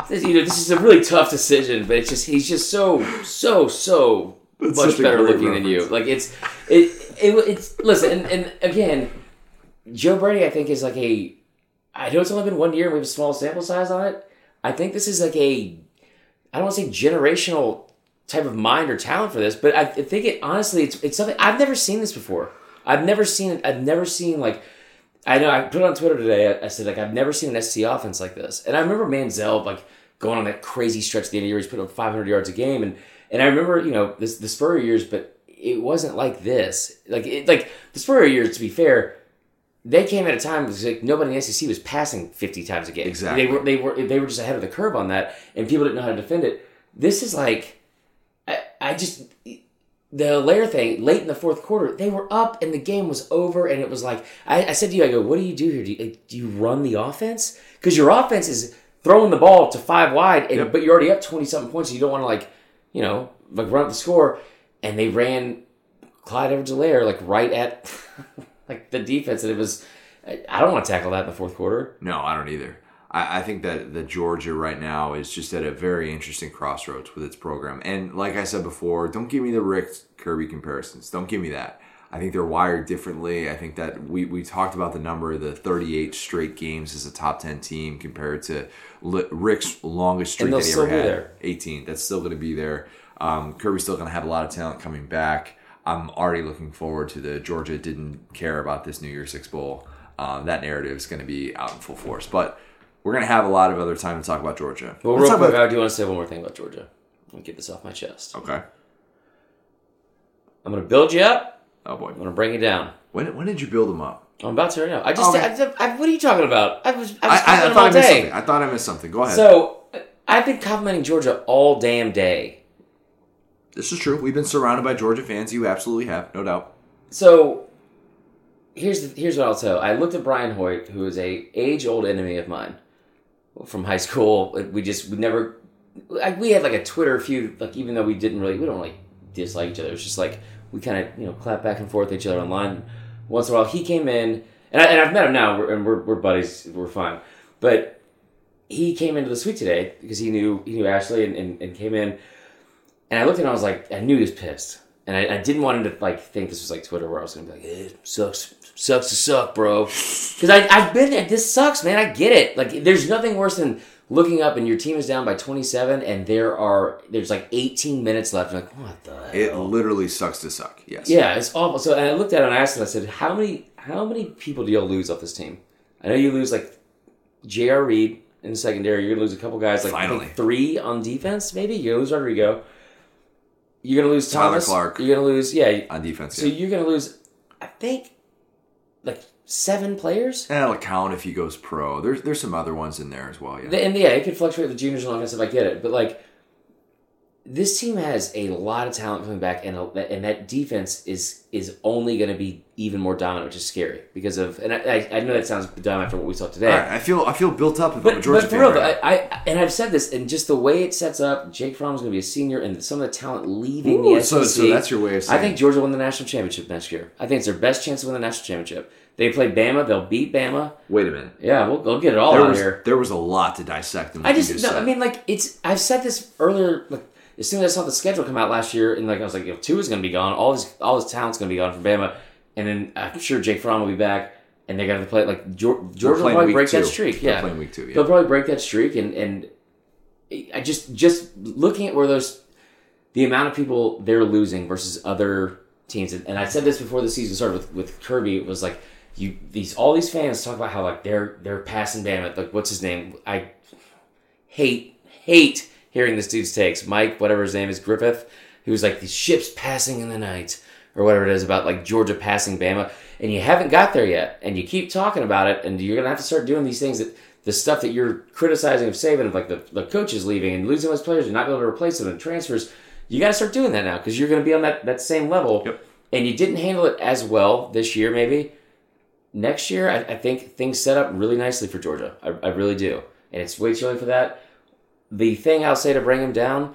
this, you know, this is a really tough decision, but it's just he's just so so so That's much better looking than you. Like it's it, it it's listen and, and again, Joe Brady I think is like a I know it's only been one year and we have a small sample size on it. I think this is like a I don't want to say generational type of mind or talent for this, but I think it honestly it's it's something I've never seen this before. I've never seen it. I've never seen like I know I put it on Twitter today. I, I said like I've never seen an SC offense like this, and I remember Manziel like going on that crazy stretch at the end of the year. He's putting up 500 yards a game, and and I remember you know this the Spurrier years, but it wasn't like this. Like it, like the Spurrier years, to be fair, they came at a time was like nobody in the SEC was passing 50 times a game. Exactly. They were they were they were just ahead of the curve on that, and people didn't know how to defend it. This is like, I, I just the Lair thing late in the fourth quarter, they were up and the game was over, and it was like I, I said to you, I go, what do you do here? Do you, do you run the offense? Because your offense is throwing the ball to five wide, and, Yep. but you're already up 20 something points, so you don't want to like, you know, like run up the score. And they ran Clyde Edwards-Helaire like right at (laughs) like the defense, and it was. I I don't want to tackle that in the fourth quarter. No, I don't either. I, I think that the Georgia right now is just at a very interesting crossroads with its program. And like I said before, don't give me the Richt Kirby comparisons. Don't give me that. I think they're wired differently. I think that we, we talked about the number of the 38 straight games as a top 10 team compared to Richt's longest streak that he ever had. there. 18. That's still going to be there. Um, Kirby's still going to have a lot of talent coming back. I'm already looking forward to the Georgia didn't care about this New Year's Six Bowl. Um, that narrative is going to be out in full force. But we're gonna have a lot of other time to talk about Georgia. Well, Let's real quick, about- I do want to say one more thing about Georgia. Let me get this off my chest. okay. I'm going to build you up. Oh boy, I'm going to bring you down. when when did you build them up? I'm about to right now. I just, Okay. I, I, what are you talking about? I was, I I, was I, talking I all thought I missed day. something. I thought I missed something. Go ahead. So I've been complimenting Georgia all damn day. this is true. We've been surrounded by Georgia fans. You absolutely have, no doubt. So here's the, here's what I'll tell. I looked at Brian Hoyt, who is a age old enemy of mine from high school. We just we never like we had like a Twitter feud. Like even though we didn't really we don't really dislike each other. It's just like we kind of you know clap back and forth at each other online. Once in a while, he came in, and, I, and I've met him now, and we're, we're buddies. We're fine, but. He came into the suite today because he knew he knew Ashley and, and, and came in, and I looked at him. I was like, I knew he was pissed, and I, I didn't want him to like think this was like Twitter, where I was gonna be like, it sucks, sucks to suck, bro. Because I I've been there. This sucks, man. I get it. Like, there's nothing worse than looking up and your team is down by 27, and there are there's like 18 minutes left. You're like, what the hell? It literally sucks to suck. Yes. Yeah, it's awful. So and I looked at it and I asked him, I said, How many how many people do y'all lose off this team? I know you lose like J.R. Reed in the secondary, you're gonna lose a couple guys, like Finally. three on defense, maybe. You're gonna lose Rodrigo. You're gonna lose Tyler Thomas. Clark. You're gonna lose yeah. On defense. So yeah. you're gonna lose I think like seven players. And that'll count if he goes pro. There's there's some other ones in there as well. Yeah. And yeah, it could fluctuate with the juniors and all that stuff. I get it, but like this team has a lot of talent coming back, and and that defense is is only going to be even more dominant, which is scary because of. And I, I, know that sounds dumb after what we saw today, right, I feel I feel built up about but, Georgia but for real, right I, I and I've said this, and just the way it sets up, Jake Fromm is going to be a senior, and some of the talent leaving Ooh, the SEC. so, so that's your way of saying. I think Georgia will win the national championship next year. I think it's their best chance to win the national championship. They play Bama, they'll beat Bama. Wait a minute. Yeah, we'll, we'll get it all There out was here. there was a lot to dissect in I just, just no. I mean, like it's. I've said this earlier. Like as soon as I saw the schedule come out last year, and like I was like, you know, two is going to be gone. All this, all this talent's going to be gone from Bama, and then I'm sure Jake Fromm will be back, and they're going to play like Geor- They're Georgia will probably break that two. streak. They're Yeah, playing week two. Yeah. they'll probably break that streak, and and I just just looking at where those the amount of people they're losing versus other teams, and, and I said this before the season started with, with Kirby. It was like you these all these fans talk about how like they're they're passing Bama. Like what's his name? I hate hate hearing this dude's takes. Mike, whatever his name is, Griffith. He was like these ships passing in the night or whatever it is about like Georgia passing Bama, and you haven't got there yet, and you keep talking about it, and you're gonna have to start doing these things that the stuff that you're criticizing of Saban, of like the, the coaches leaving and losing those players and not being able to replace them and transfers. You got to start doing that now because you're going to be on that, that same level. Yep. And you didn't handle it as well this year, maybe. Next year, I, I think things set up really nicely for Georgia. I, I really do. And it's way too early for that. The thing I'll say to bring him down,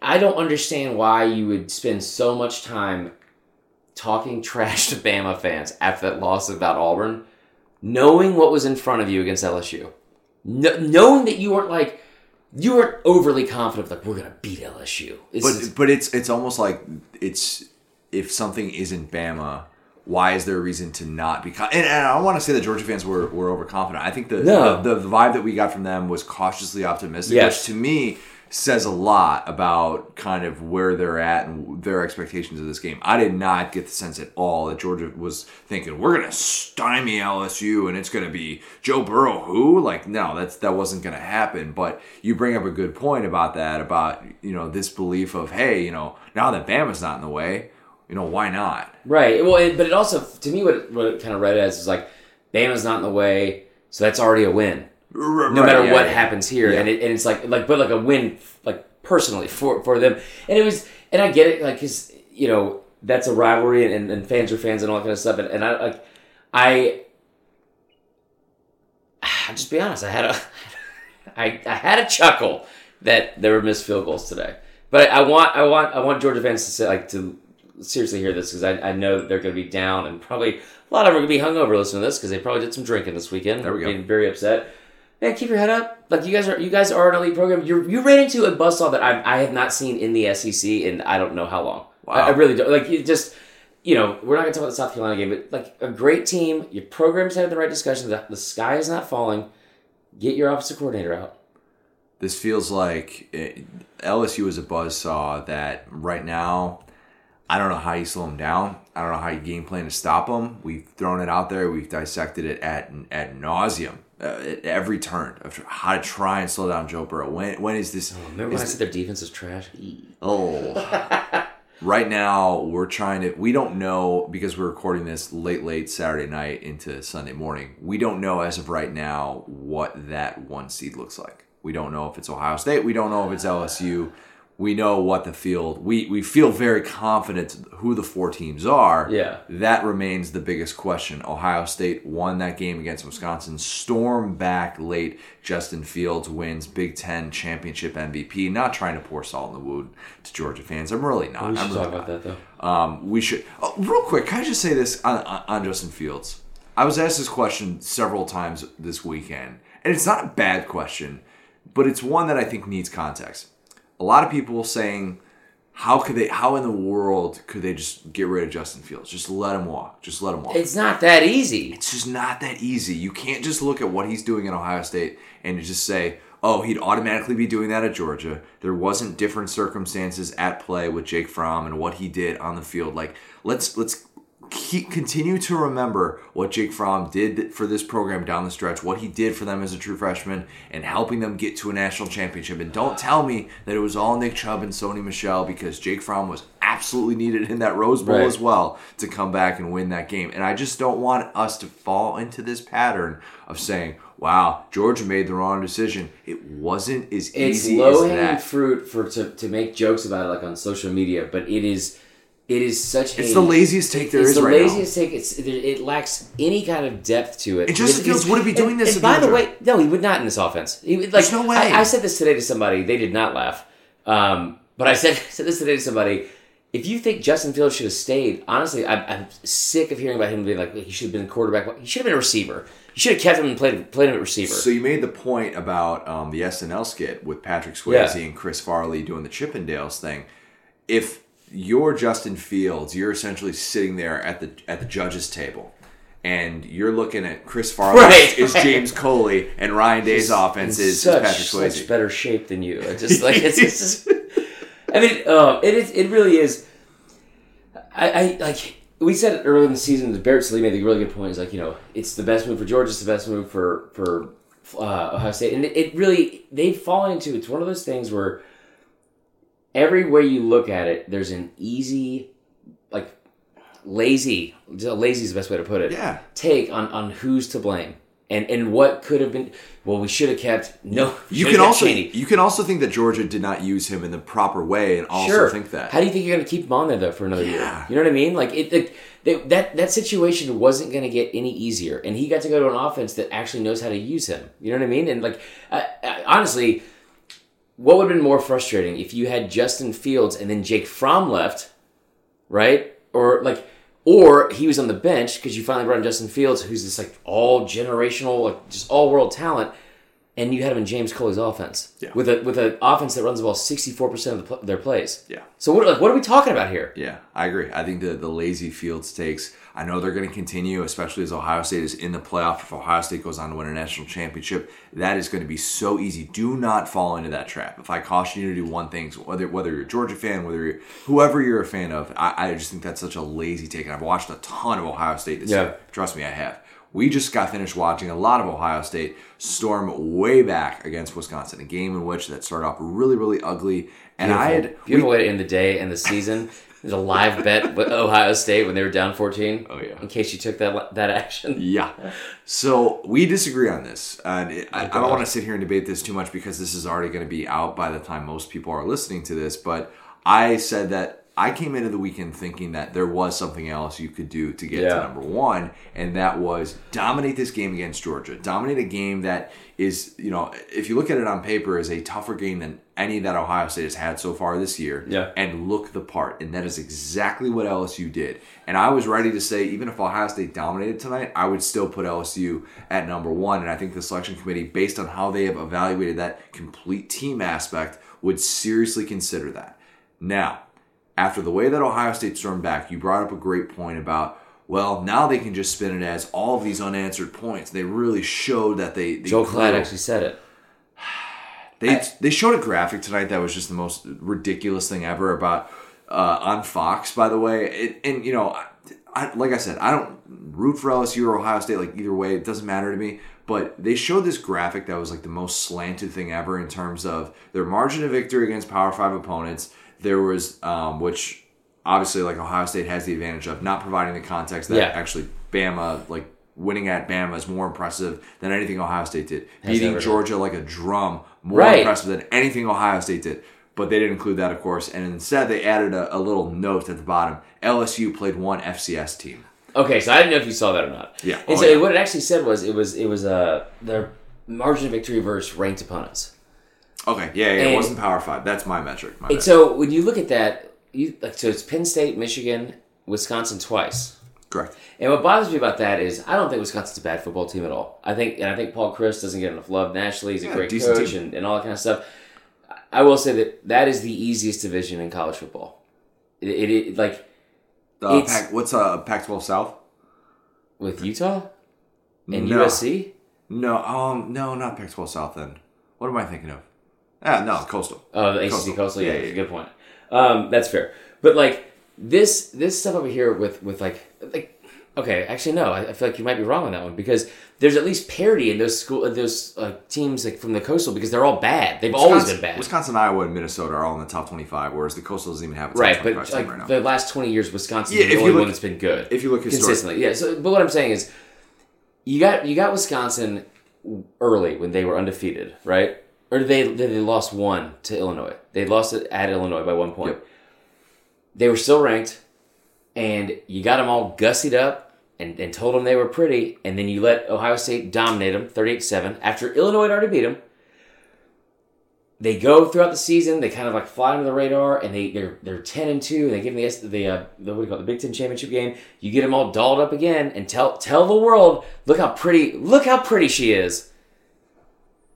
I don't understand why you would spend so much time talking (laughs) trash to Bama fans after that loss about Auburn, knowing what was in front of you against LSU, Kn- knowing that you weren't like you weren't overly confident, like we're gonna beat LSU. It's, but but it's it's almost like it's if something isn't Bama, why is there a reason to not be? Con- and, and I don't want to say that Georgia fans were, were overconfident. I think the, No. the the vibe that we got from them was cautiously optimistic, Yes. which to me says a lot about kind of where they're at and their expectations of this game. I did not get the sense at all that Georgia was thinking we're gonna stymie LSU and it's gonna be Joe Burrow who like no that's that wasn't gonna happen. But you bring up a good point about that about you know this belief of hey you know now that Bama's not in the way you know why not right. Well, it, but it also to me what it, what it kind of read as is like Bama's not in the way, so that's already a win. no matter what happens here, Yeah. and, it, and it's like like but like a win like personally for for them, and it was and I get it like because you know that's a rivalry and, and, and fans are fans and all that kind of stuff, and, and I like I (sighs) I'll just be honest, I had a (laughs) I, I had a chuckle that there were missed field goals today, but I want I want I want Georgia fans to say like to seriously hear this because I, I know that they're going to be down and probably a lot of them are going to be hungover listening to this because they probably did some drinking this weekend. There we go. Being very upset. Man, keep your head up. Like you guys are, you guys are an elite program. You you ran into a buzzsaw that I I have not seen in the SEC in I don't know how long. Wow. I, I really don't. Like you just, you know, we're not going to talk about the South Carolina game, but like a great team. Your program's having the right discussion. The, the sky is not falling. Get your offensive coordinator out. this feels like eh, it, LSU is a buzzsaw that right now I don't know how you slow him down. I don't know how you game plan to stop him. We've thrown it out there. We've dissected it at at nauseum uh, at every turn of how to try and slow down Joe Burrow. When when is this? Remember is when I said their defense is trash? Oh. (laughs) right now, we're trying to. We don't know because we're recording this late, late Saturday night into Sunday morning. We don't know as of right now what that one seed looks like. We don't know if it's Ohio State. We don't know if it's LSU. We know what the field. We we feel very confident who the four teams are. Yeah. That remains the biggest question. Ohio State won that game against Wisconsin. Storm back late. Justin Fields wins Big Ten championship MVP. Not trying to pour salt in the wound to Georgia fans. I'm really not. We should I'm talk really about that though. um, we should. Oh, real quick, can I just say this on, on Justin Fields? I was asked this question several times this weekend, and it's not a bad question, but it's one that I think needs context. A lot of people saying, "How could they? How in the world could they just get rid of Justin Fields? Just let him walk. Just let him walk." It's not that easy. it's just not that easy. You can't just look at what he's doing at Ohio State and just say, "Oh, he'd automatically be doing that at Georgia." There wasn't different circumstances at play with Jake Fromm and what he did on the field. Like, let's let's keep, continue to remember what Jake Fromm did for this program down the stretch, what he did for them as a true freshman, and helping them get to a national championship. And don't tell me that it was all Nick Chubb and Sony Michel because Jake Fromm was absolutely needed in that Rose Bowl Right. as well to come back and win that game. And I just don't want us to fall into this pattern of saying, "Wow, Georgia made the wrong decision." It wasn't as It's easy as that. It's low-hanging fruit for to, to make jokes about it like on social media, but it is it is such It's a the laziest take there it's is the right now. laziest take. It's it, it lacks any kind of depth to it. And Justin Fields wouldn't be doing and- this And by the way, no, he would not in this offense. He would, like, There's no way. I, I said this today to somebody. They did not laugh. Um, but I said (laughs) said this today to somebody. If you think Justin Fields should have stayed, honestly, I'm, I'm sick of hearing about him being like he should have been a quarterback. He should have been a receiver. You should have kept him and played played him at receiver. So you made the point about um, the SNL skit with Patrick Swayze Yeah. and Chris Farley doing the Chippendales thing. If you're Justin Fields, you're essentially sitting there at the at the judges table, and you're looking at Chris Farley Right, is right. James Coley, and Ryan Day's offense in is, is such, Patrick Swayze. such better shape than you. It's just like it's, it's (laughs) just. I mean, uh, it is. It really is. I, I like we said early in the season. That Barrett Sallee made the really good point. He's like, you know, it's the best move for Georgia. It's the best move for for uh, Ohio State, and it, it really they've fallen into. It's one of those things where every way you look at it, there's an easy, like lazy. Lazy is the best way to put it Yeah. take on, on who's to blame and and what could have been. Well, we should have kept no. (laughs) You can also Chaney. you can also think that Georgia did not use him in the proper way, and also sure think that. How do you think you're going to keep him on there though for another Yeah. year? You know what I mean? Like it, like, they, that that situation wasn't going to get any easier, and he got to go to an offense that actually knows how to use him. You know what I mean? And like, I, I, honestly, what would have been more frustrating if you had Justin Fields and then Jake Fromm left, right? Or like, or he was on the bench because you finally brought in Justin Fields, who's this like all generational, like just all world talent, and you had him in James Coley's offense Yeah. with a with an offense that runs the ball sixty four percent of the, pl- their plays. Yeah. So what like what are we talking about here? Yeah, I agree. I think the the lazy Fields takes. I know they're going to continue, especially as Ohio State is in the playoff. If Ohio State goes on to win a national championship, that is going to be so easy. Do not fall into that trap. If I caution you to do one thing, whether whether you're a Georgia fan, whether you're whoever you're a fan of, I, I just think that's such a lazy take. And I've watched a ton of Ohio State this Yeah. year. Trust me, I have. We just got finished watching a lot of Ohio State storm way back against Wisconsin, a game in which that started off really, really ugly. And I had beautiful way to end the day and the season. There's a live bet with Ohio State when they were down fourteen. Oh, yeah. In case you took that that action. Yeah. So we disagree on this. And it, I, I don't want to sit here and debate this too much because this is already going to be out by the time most people are listening to this. But I said that I came into the weekend thinking that there was something else you could do to get Yeah. to number one, and that was dominate this game against Georgia. Dominate a game that is, you know, if you look at it on paper, is a tougher game than any that Ohio State has had so far this year. Yeah. And look the part. And that is exactly what LSU did. And I was ready to say, even if Ohio State dominated tonight, I would still put LSU at number one. And I think the selection committee, based on how they have evaluated that complete team aspect, would seriously consider that. Now, after the way that Ohio State stormed back, you brought up a great point about, well, now they can just spin it as all of these unanswered points. They really showed that they. they Joe grew. actually said it. (sighs) They they showed a graphic tonight that was just the most ridiculous thing ever about uh, on Fox, by the way. It, and you know, I, I, like I said, I don't root for LSU or Ohio State. Like either way, it doesn't matter to me. But they showed this graphic that was like the most slanted thing ever in terms of their margin of victory against Power Five opponents. There was, um, which obviously like Ohio State has the advantage of not providing the context that Yeah. actually Bama like winning at Bama is more impressive than anything Ohio State did. Has Beating done. Georgia like a drum more Right. impressive than anything Ohio State did. But they didn't include that, of course, and instead they added a, a little note at the bottom. LSU played one FCS team. Okay, so I didn't know if you saw that or not. Yeah. And Oh, so yeah. what it actually said was it was it was uh their margin of victory versus ranked opponents. Okay, yeah, yeah, it wasn't Power Five. That's my metric. My And so when you look at that, you like so it's Penn State, Michigan, Wisconsin twice. Correct. And what bothers me about that is I don't think Wisconsin's a bad football team at all. I think and I think Paul Chryst doesn't get enough love nationally. He's a Yeah, great coach and, and all that kind of stuff. I will say that that is the easiest division in college football. It, it, it like Uh, Pac, what's uh, Pac-12 South? with Utah and No. USC. No, um, no, not Pac-12 South. Then what am I thinking of? Ah, no, Coastal. Oh, the ACC Coastal. Coastal. Yeah, Yeah, yeah, good point. Um, that's fair. But like this, this stuff over here with with like like okay, actually no, I, I feel like you might be wrong on that one because there's at least parity in those school those uh, teams like from the Coastal because they're all bad. They've always been bad. Wisconsin, Iowa, and Minnesota are all in the top 25, whereas the Coastal doesn't even have a top Right, 25 but team like right now. the last twenty years, Wisconsin's Yeah, the if you only look- one that's been good. if you look consistently. Yeah. So, but what I'm saying is, you got you got Wisconsin early when they were undefeated, right? Or did they they lost one to Illinois? They lost it at Illinois by one point. Yep. They were still ranked, and you got them all gussied up and, and told them they were pretty, and then you let Ohio State dominate them 38-7 after Illinois had already beat them. They go throughout the season. They kind of like fly under the radar, and they they're they're ten and two. And they give them the the uh, the what do you call it, the Big Ten championship game. You get them all dolled up again, and tell tell the world, look how pretty, look how pretty she is.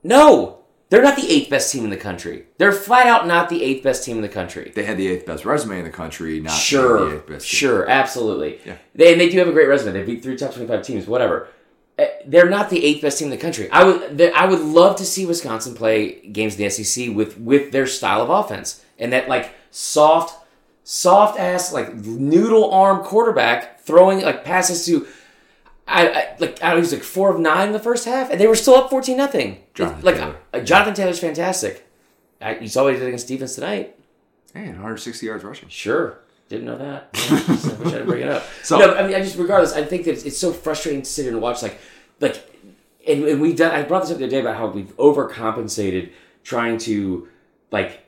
No, they're not the eighth best team in the country. They're flat out not the eighth best team in the country. they had the eighth best resume in the country, not the Sure, eighth best. team. sure, absolutely. Yeah. They, and they do have a great resume. They beat three top twenty-five teams, whatever. Uh, They're not the eighth best team in the country. I would, I would love to see Wisconsin play games in the SEC with with their style of offense and that like soft, soft ass like noodle arm quarterback throwing like passes to. I, I like I was like four of nine in the first half, and they were still up fourteen nothing. Jonathan Like Taylor. uh, Jonathan Taylor's fantastic. I, you saw what he did against defense tonight. Hey, 160 yards rushing. Sure. Didn't know that. (laughs) I wish I didn't bring it up. So- no, I mean, I just regardless, I think that it's, it's so frustrating to sit here and watch like, like, and, and we've done. I brought this up the other day about how we've overcompensated trying to, like,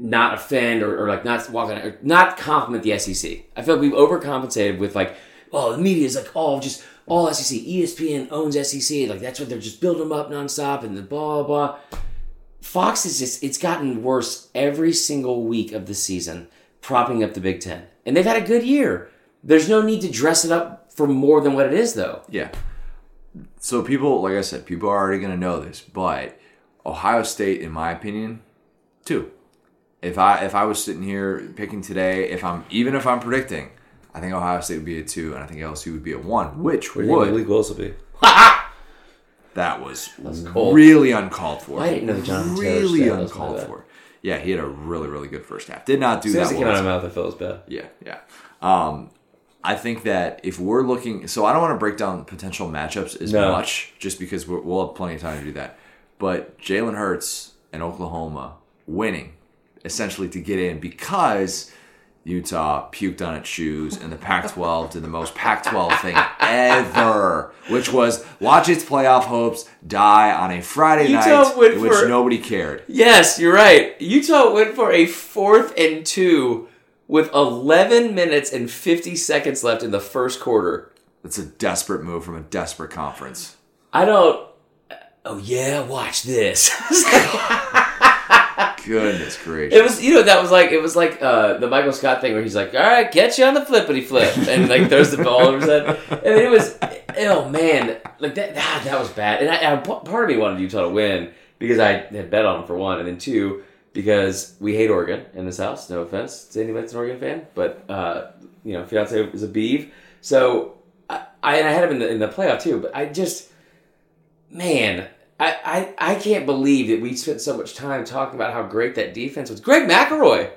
not offend or, or like not walk on or not compliment the SEC. I feel like we've overcompensated with like, oh, the media is like all just all SEC. ESPN owns SEC. Like that's what they're just building them up nonstop and the blah blah. Fox is just it's gotten worse every single week of the season, propping up the Big Ten. And they've had a good year. There's no need to dress it up for more than what it is though. Yeah. So people, like I said, people are already going to know this, but Ohio State, in my opinion, too. If I if I was sitting here picking today, if I'm even if I'm predicting, I think Ohio State would be a two, and I think LSU would be a one, which would Wills will be? (laughs) that was really uncalled for. I didn't know Taylor really was uncalled for. Yeah, he had a really really good first half. Did not do that as well. came out of my mouth, it was bad. Yeah, yeah. Um, I think that if we're looking, so I don't want to break down potential matchups as No. much, just because we're, we'll have plenty of time to do that. But Jalen Hurts and Oklahoma winning, essentially to get in, because Utah puked on its shoes, and the Pac-12 did the most Pac-12 thing ever, which was watch its playoff hopes die on a Friday Utah night went in which for- nobody cared. Yes, you're right. Utah went for a fourth and two with 11 minutes and 50 seconds left in the first quarter. It's a desperate move from a desperate conference. I don't. Oh yeah, watch this. (laughs) Goodness gracious. It was, you know, that was like it was like uh, the Michael Scott thing where he's like, "All right, catch you on the flippity flip," (laughs) and like throws the ball over his head. I mean, it was, oh man, like that. Ah, that was bad. And I, I, part of me wanted Utah to win because I had bet on them for one, and then two because we hate Oregon in this house. No offense to anybody that's an Oregon fan, but uh, you know, fiance is a beeve, so I, I and I had him in the in the playoff too. But I just, man. I, I, I can't believe that we spent so much time talking about how great that defense was. Greg McElroy,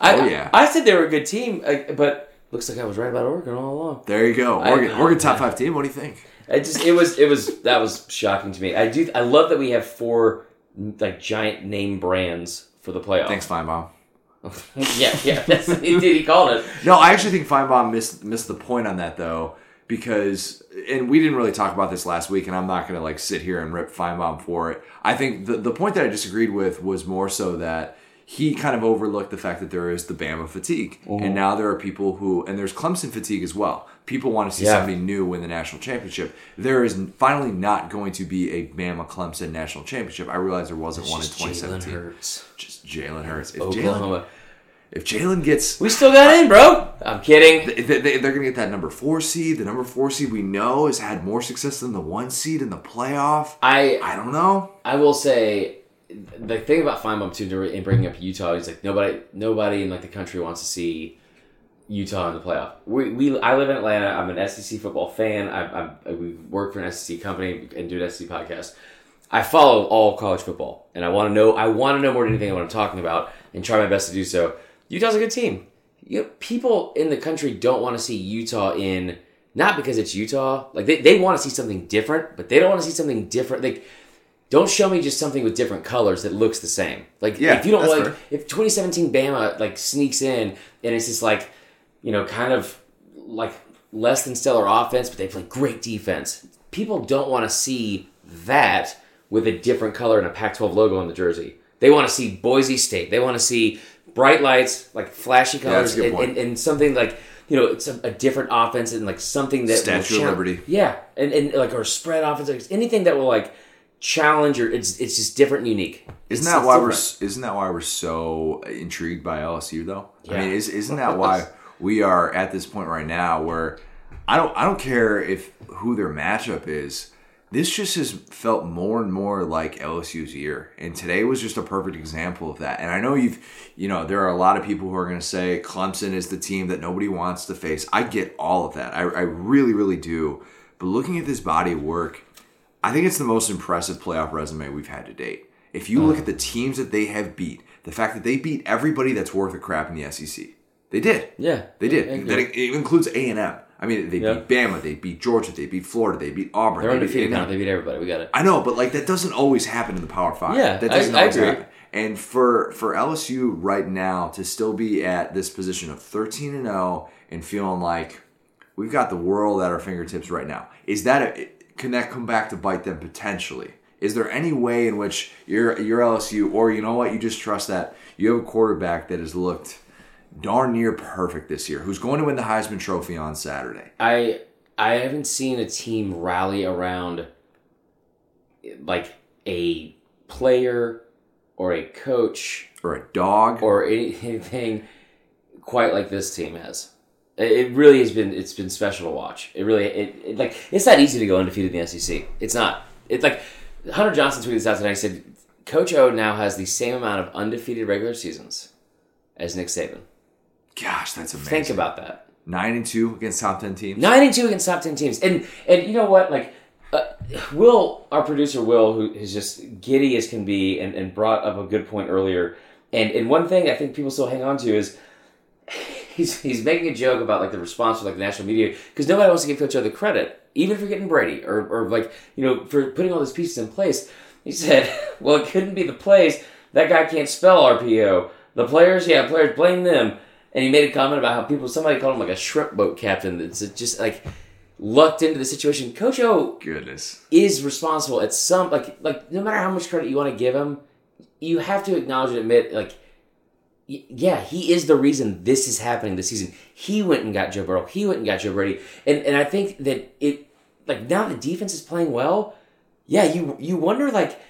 I, Oh, yeah. I said they were a good team, but looks like I was right about Oregon all along. There you go. Oregon, I- Oregon top five team. What do you think? It just it was it was that was shocking to me. I do I love that we have four like giant name brands for the playoffs. Thanks, Finebaum. (laughs) yeah, yeah. That's, he did. He called it. No, I actually think Finebaum missed missed the point on that though, because and we didn't really talk about this last week, and I'm not going to like sit here and rip Finebaum for it. I think the the point that I disagreed with was more so that he kind of overlooked the fact that there is the Bama fatigue, Mm-hmm. and now there are people who and there's Clemson fatigue as well. People want to see Yeah. somebody new win the national championship. There is finally not going to be a Bama Clemson national championship. I realize there wasn't one in Just Jalen 2017. Hurts. Just Jalen Hurts. If Jalen Oklahoma. If Jalen gets We still got in, bro. I'm kidding. they, they, they're going to get that number four seed. The number four seed we know has had more success than the one seed in the playoff. I I don't know. I will say the thing about Finebaum too, in bringing up Utah, he's like nobody, nobody in like the country wants to see Utah in the playoff. We, we I live in Atlanta. I'm an SEC football fan. I, I, we work for an SEC company and do an SEC podcast. I follow all college football, and I want to know. I want to know more than anything what I'm talking about, and try my best to do so. Utah's a good team. You know, people in the country don't want to see Utah in not because it's Utah. Like they, they want to see something different, but they don't want to see something different. Like don't show me just something with different colors that looks the same. Like Yeah, if you don't like fair. if 2017 Bama like sneaks in and it's just like you know kind of like less than stellar offense, but they play great defense. People don't want to see that with a different color and a Pac-12 logo on the jersey. They want to see Boise State. They want to see bright lights, like flashy Yeah, colors, good and, and, and something like you know it's a, a different offense and like something that will Statue of Liberty. Yeah, and, and like or spread offense, like, anything that will like challenge or it's it's just different and unique. Isn't that it's why we're isn't that why we're so intrigued by LSU though? I mean, is, isn't that why we are at this point right now where I don't I don't care if who their matchup is. This just has felt more and more like LSU's year, and today was just a perfect example of that. And I know you've, you know, there are a lot of people who are going to say Clemson is the team that nobody wants to face. I get all of that. I, I really, really do. But looking at this body of work, I think it's the most impressive playoff resume we've had to date. If you look mm. at the teams that they have beat, the fact that they beat everybody that's worth a crap in the SEC, they did. Yeah, They did. That it includes A and M. I mean, they Yeah. beat Bama, they beat Georgia, they beat Florida, they beat Auburn. They're they beat undefeated now. They beat everybody. We got it. I know, but like that doesn't always happen in the Power Five. Yeah, that I- doesn't I always agree. happen. And for for LSU right now to still be at this position of thirteen and zero and feeling like we've got the world at our fingertips right now, is that a, can that come back to bite them potentially? Is there any way in which you're you're LSU, or you know what, you just trust that you have a quarterback that has looked darn near perfect this year, who's going to win the Heisman Trophy on Saturday? I I haven't seen a team rally around like a player or a coach Or a dog? or anything quite like this team has. It really has been it's been special to watch. It really it, it like it's not easy to go undefeated in the SEC. It's not. It's like Hunter Johnson tweeted this out today. He said Coach O now has the same amount of undefeated regular seasons as Nick Saban. Gosh, that's amazing. Think about that. nine and two against top ten teams. Nine and two against top ten teams, and and you know what? Like, uh, Will, our producer Will, who is just giddy as can be, and, and brought up a good point earlier. And and one thing I think people still hang on to is (laughs) he's he's making a joke about like the response from like the national media because nobody wants to give Coach O the credit, even for getting Brady or or like you know for putting all these pieces in place. He said, (laughs) "Well, it couldn't be the plays. That guy can't spell RPO. The players, yeah, players blame them." And he made a comment about how people somebody called him like a shrimp boat captain that's just like lucked into the situation. Coach O Goodness. is responsible at some like like no matter how much credit you want to give him, you have to acknowledge and admit like yeah, he is the reason this is happening this season. He went and got Joe Burrow. He went and got Joe Brady. And and I think that it like now the defense is playing well. Yeah, you you wonder like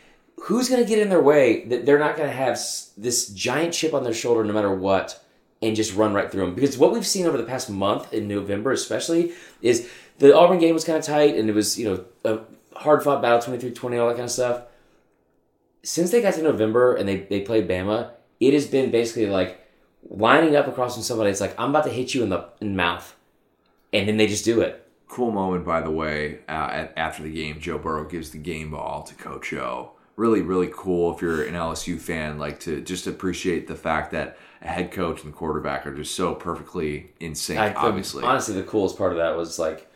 who's going to get in their way that they're not going to have s- this giant chip on their shoulder no matter what and just run right through them. Because what we've seen over the past month in November, especially, is the Auburn game was kind of tight and it was, you know, a hard fought battle 23 20, all that kind of stuff. Since they got to November and they, they played Bama, it has been basically like lining up across from somebody. It's like, I'm about to hit you in the, in mouth. And then they just do it. Cool moment, by the way. Uh, at, after the game, Joe Burrow gives the game ball to Coach O really really cool if you're an LSU fan, like to just appreciate the fact that a head coach and the quarterback are just so perfectly in sync. I, obviously, honestly, the coolest part of that was like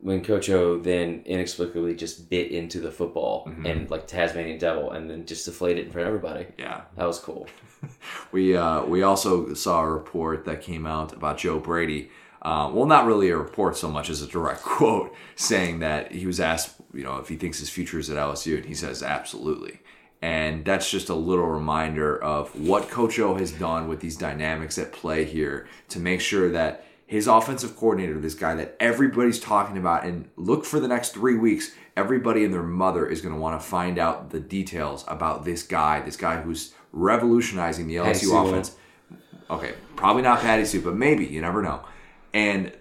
when Coach O then inexplicably just bit into the football Mm-hmm. and like Tasmanian Devil, and then just deflated in front of everybody. yeah. That was cool. (laughs) We uh, we also saw a report that came out about Joe Brady. Uh, well, not really a report so much as a direct (laughs) quote saying that he was asked, you know, if he thinks his future is at LSU, and he says absolutely. And that's just a little reminder of what Coach O has done with these dynamics at play here to make sure that his offensive coordinator, this guy that everybody's talking about, and look for the next three weeks, everybody and their mother is going to want to find out the details about this guy, this guy who's revolutionizing the LSU offense. Okay, probably not Patty Sue, but maybe you never know. And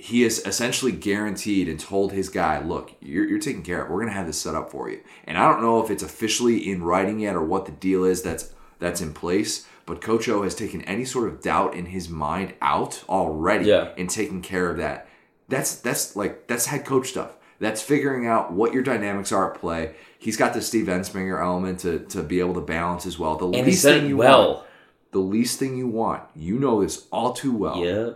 he is essentially guaranteed and told his guy, "Look, you're, you're taken care of. We're gonna have this set up for you." And I don't know if it's officially in writing yet or what the deal is that's that's in place. But Coach O has taken any sort of doubt in his mind out already Yeah. and taken care of that. That's that's like that's head coach stuff. That's figuring out what your dynamics are at play. He's got the Steve Ensminger element to, to be able to balance as well. The And least thing you well. want, the least thing you want, you know this all too well Yeah.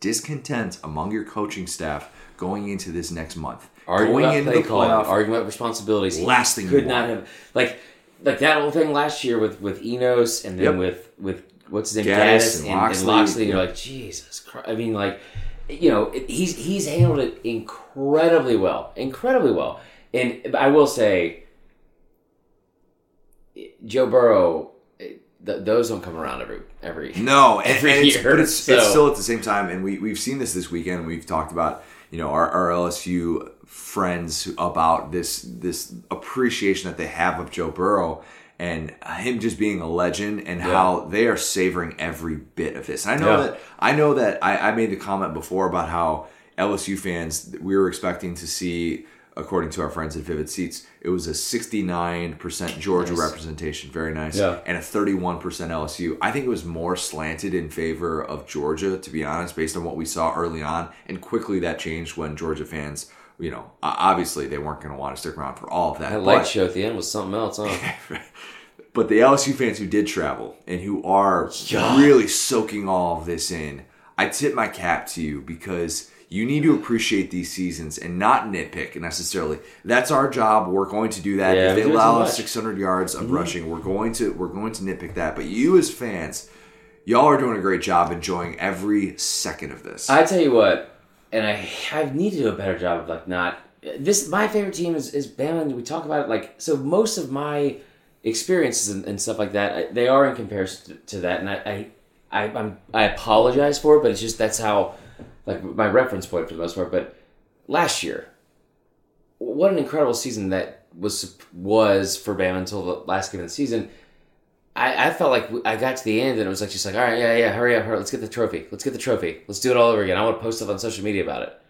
Discontent among your coaching staff going into this next month. Arguing going into the playoff. arguing about responsibilities. Last thing you could not have like like that whole thing last year with with Enos and then Yep. with with what's his name Gattis and and, and Locksley. Locksley. And you're like Jesus Christ. I mean like you know he's he's handled it incredibly well, incredibly well. And I will say, Joe Burrow. Th- those don't come around every every (laughs) No, and, every and it's, year, but it's, so- it's still at the same time, and we we've seen this this weekend. We've talked about you know our, our LSU friends about this this appreciation that they have of Joe Burrow and him just being a legend and how they are savoring every bit of this. And I know Yeah. that I know that I, I made the comment before about how LSU fans we were expecting to see. According to our friends at Vivid Seats, it was a 69% Georgia Nice. representation. Very nice. Yeah. And a 31% LSU. I think it was more slanted in favor of Georgia, to be honest, based on what we saw early on. And quickly that changed when Georgia fans, you know, obviously they weren't going to want to stick around for all of that. that light show at the end was something else, huh? (laughs) but the LSU fans who did travel and who are Yeah. really soaking all of this in, I tip my cap to you because you need to appreciate these seasons and not nitpick necessarily. That's our job. We're going to do that. Yeah, if they do it too allow us 600 yards of mm-hmm. rushing, we're going to we're going to nitpick that. But you as fans, y'all are doing a great job enjoying every second of this. I tell you what, and I I need to do a better job of like not this. My favorite team is is Bama. We talk about it like so. Most of my experiences and, and stuff like that, I, they are in comparison to, to that, and I I I, I'm, I apologize for it, but it's just that's how like my reference point for the most part. But last year, what an incredible season that was was for Bama until the last game of the season. I, I felt like I got to the end and it was like just like all right yeah yeah hurry up hurry let's get the trophy let's get the trophy let's do it all over again I want to post stuff on social media about it.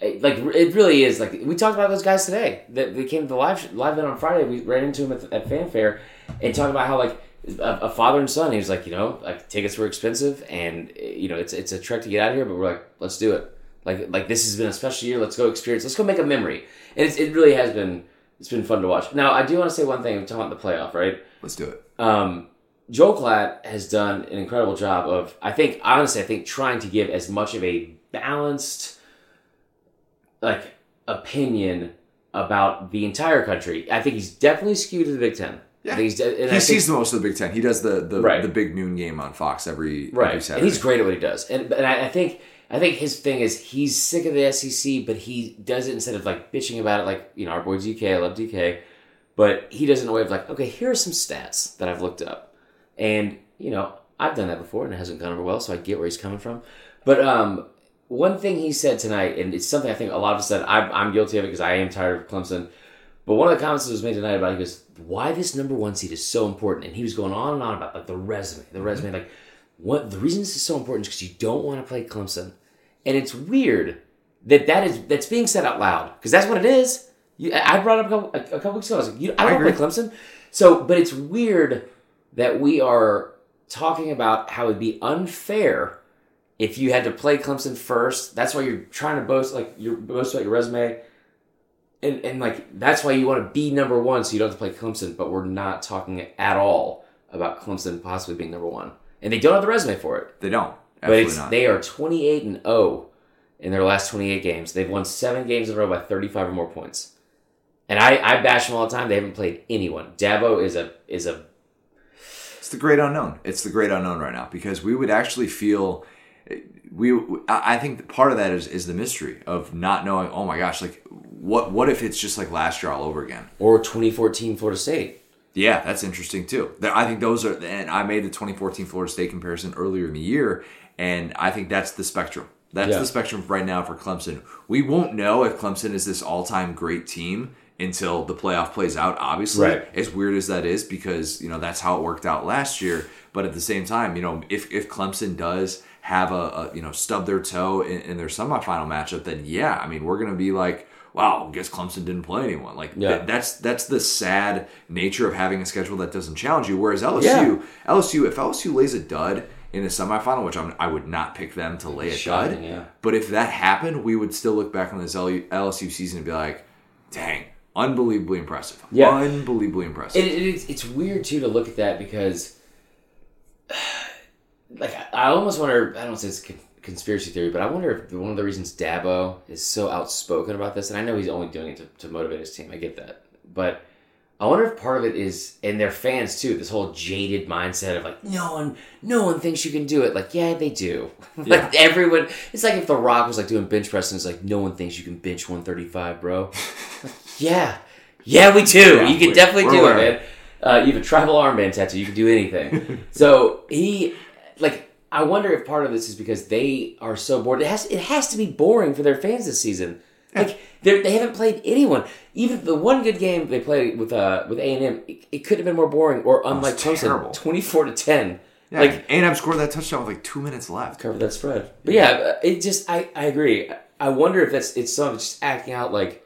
It- like it really is like we talked about those guys today that they came to the live live event on Friday we ran into them at, at fanfare and talked about how like a, a father and son he was like you know like tickets were expensive and you know it's it's a trek to get out of here but we're like let's do it like like this has been a special year let's go experience let's go make a memory and it's, it really has been it's been fun to watch now I do want to say one thing I'm talking about the playoff right Let's do it. um, Joel Klatt has done an incredible job of, I think, honestly, I think trying to give as much of a balanced, like, opinion about the entire country. I think he's definitely skewed to the Big Ten. Yeah. He's, and He think- sees the most of the Big Ten. He does the the, Right. the big noon game on Fox every every right, Saturday. and he's great at what he does. And and I, I think I think his thing is he's sick of the SEC, but he does it instead of like bitching about it, like you know our boy DK. I love DK, but he does it in a way of like, okay, here are some stats that I've looked up, and you know I've done that before and it hasn't gone over well, so I get where he's coming from. But um, one thing he said tonight, and it's something I think a lot of us said. I'm, I'm guilty of it because I am tired of Clemson. But one of the comments that was made tonight about it, he goes, "Why this number one seed is so important?" And he was going on and on about like the resume, the resume, mm-hmm. like what the reason this is so important is because you don't want to play Clemson, and it's weird that that is that's being said out loud because that's what it is. You, I I brought up a couple, a, a couple weeks ago. I was like, you, I don't agree. play Clemson, so but it's weird that we are talking about how it'd be unfair if you had to play Clemson first. That's why you're trying to boast like you're boast about your resume. And and like that's why you want to be number one, so you don't have to play Clemson. But we're not talking at all about Clemson possibly being number one, and they don't have the resume for it. They don't. But it's they are twenty eight and zero in their last twenty eight games. They've won seven games in a row by thirty five or more points. And I, I bash them all the time. They haven't played anyone. Dabo is a is a it's the great unknown. It's the great unknown right now because we would actually feel we I think part of that is is the mystery of not knowing. Oh my gosh, like what what if it's just like last year all over again? Or 2014 Florida State. Yeah, that's interesting too. I think those are, and I made the 2014 Florida State comparison earlier in the year, and I think that's the spectrum. That's yeah. the spectrum right now for Clemson. We won't know if Clemson is this all-time great team until the playoff plays out. Obviously, right. as weird as that is, because you know that's how it worked out last year. But at the same time, you know, if if Clemson does have a, a you know stub their toe in, in, their semifinal matchup, then yeah, I mean we're gonna be like, wow, I guess Clemson didn't play anyone. Like yeah. th- that's that's the sad nature of having a schedule that doesn't challenge you. Whereas LSU, yeah. LSU, if LSU lays a dud in a semifinal, which I'm, i would not pick them to lay a Shocking, dud, yeah. but if that happened, we would still look back on this LSU season and be like, dang, unbelievably impressive. Yeah, unbelievably impressive. It, it, it's, it's weird too to look at that because, like, I almost wonder. I don't say it's conspiracy theory, but I wonder if one of the reasons Dabo is so outspoken about this, and I know he's only doing it to, to motivate his team. I get that, but I wonder if part of it is, and their fans too, this whole jaded mindset of like, no one, no one thinks you can do it. Like, yeah, they do. (laughs) Yeah. like everyone, it's like if The Rock was like doing bench press and it's like, no one thinks you can bench 135, bro. (laughs) yeah, yeah, we do. Yeah, you can definitely do it, man. Uh, you have a tribal armband tattoo. You can do anything. (laughs) so he, like, I wonder if part of this is because they are so bored. It has it has to be boring for their fans this season. Like they they haven't played anyone. Even the one good game they played with uh with A and M, it, it could have been more boring. Or unlike twenty four to ten. Yeah, like A and M scored that touchdown with like two minutes left. Cover that spread. But yeah, uh, it just I I agree. I wonder if that's it's some just acting out like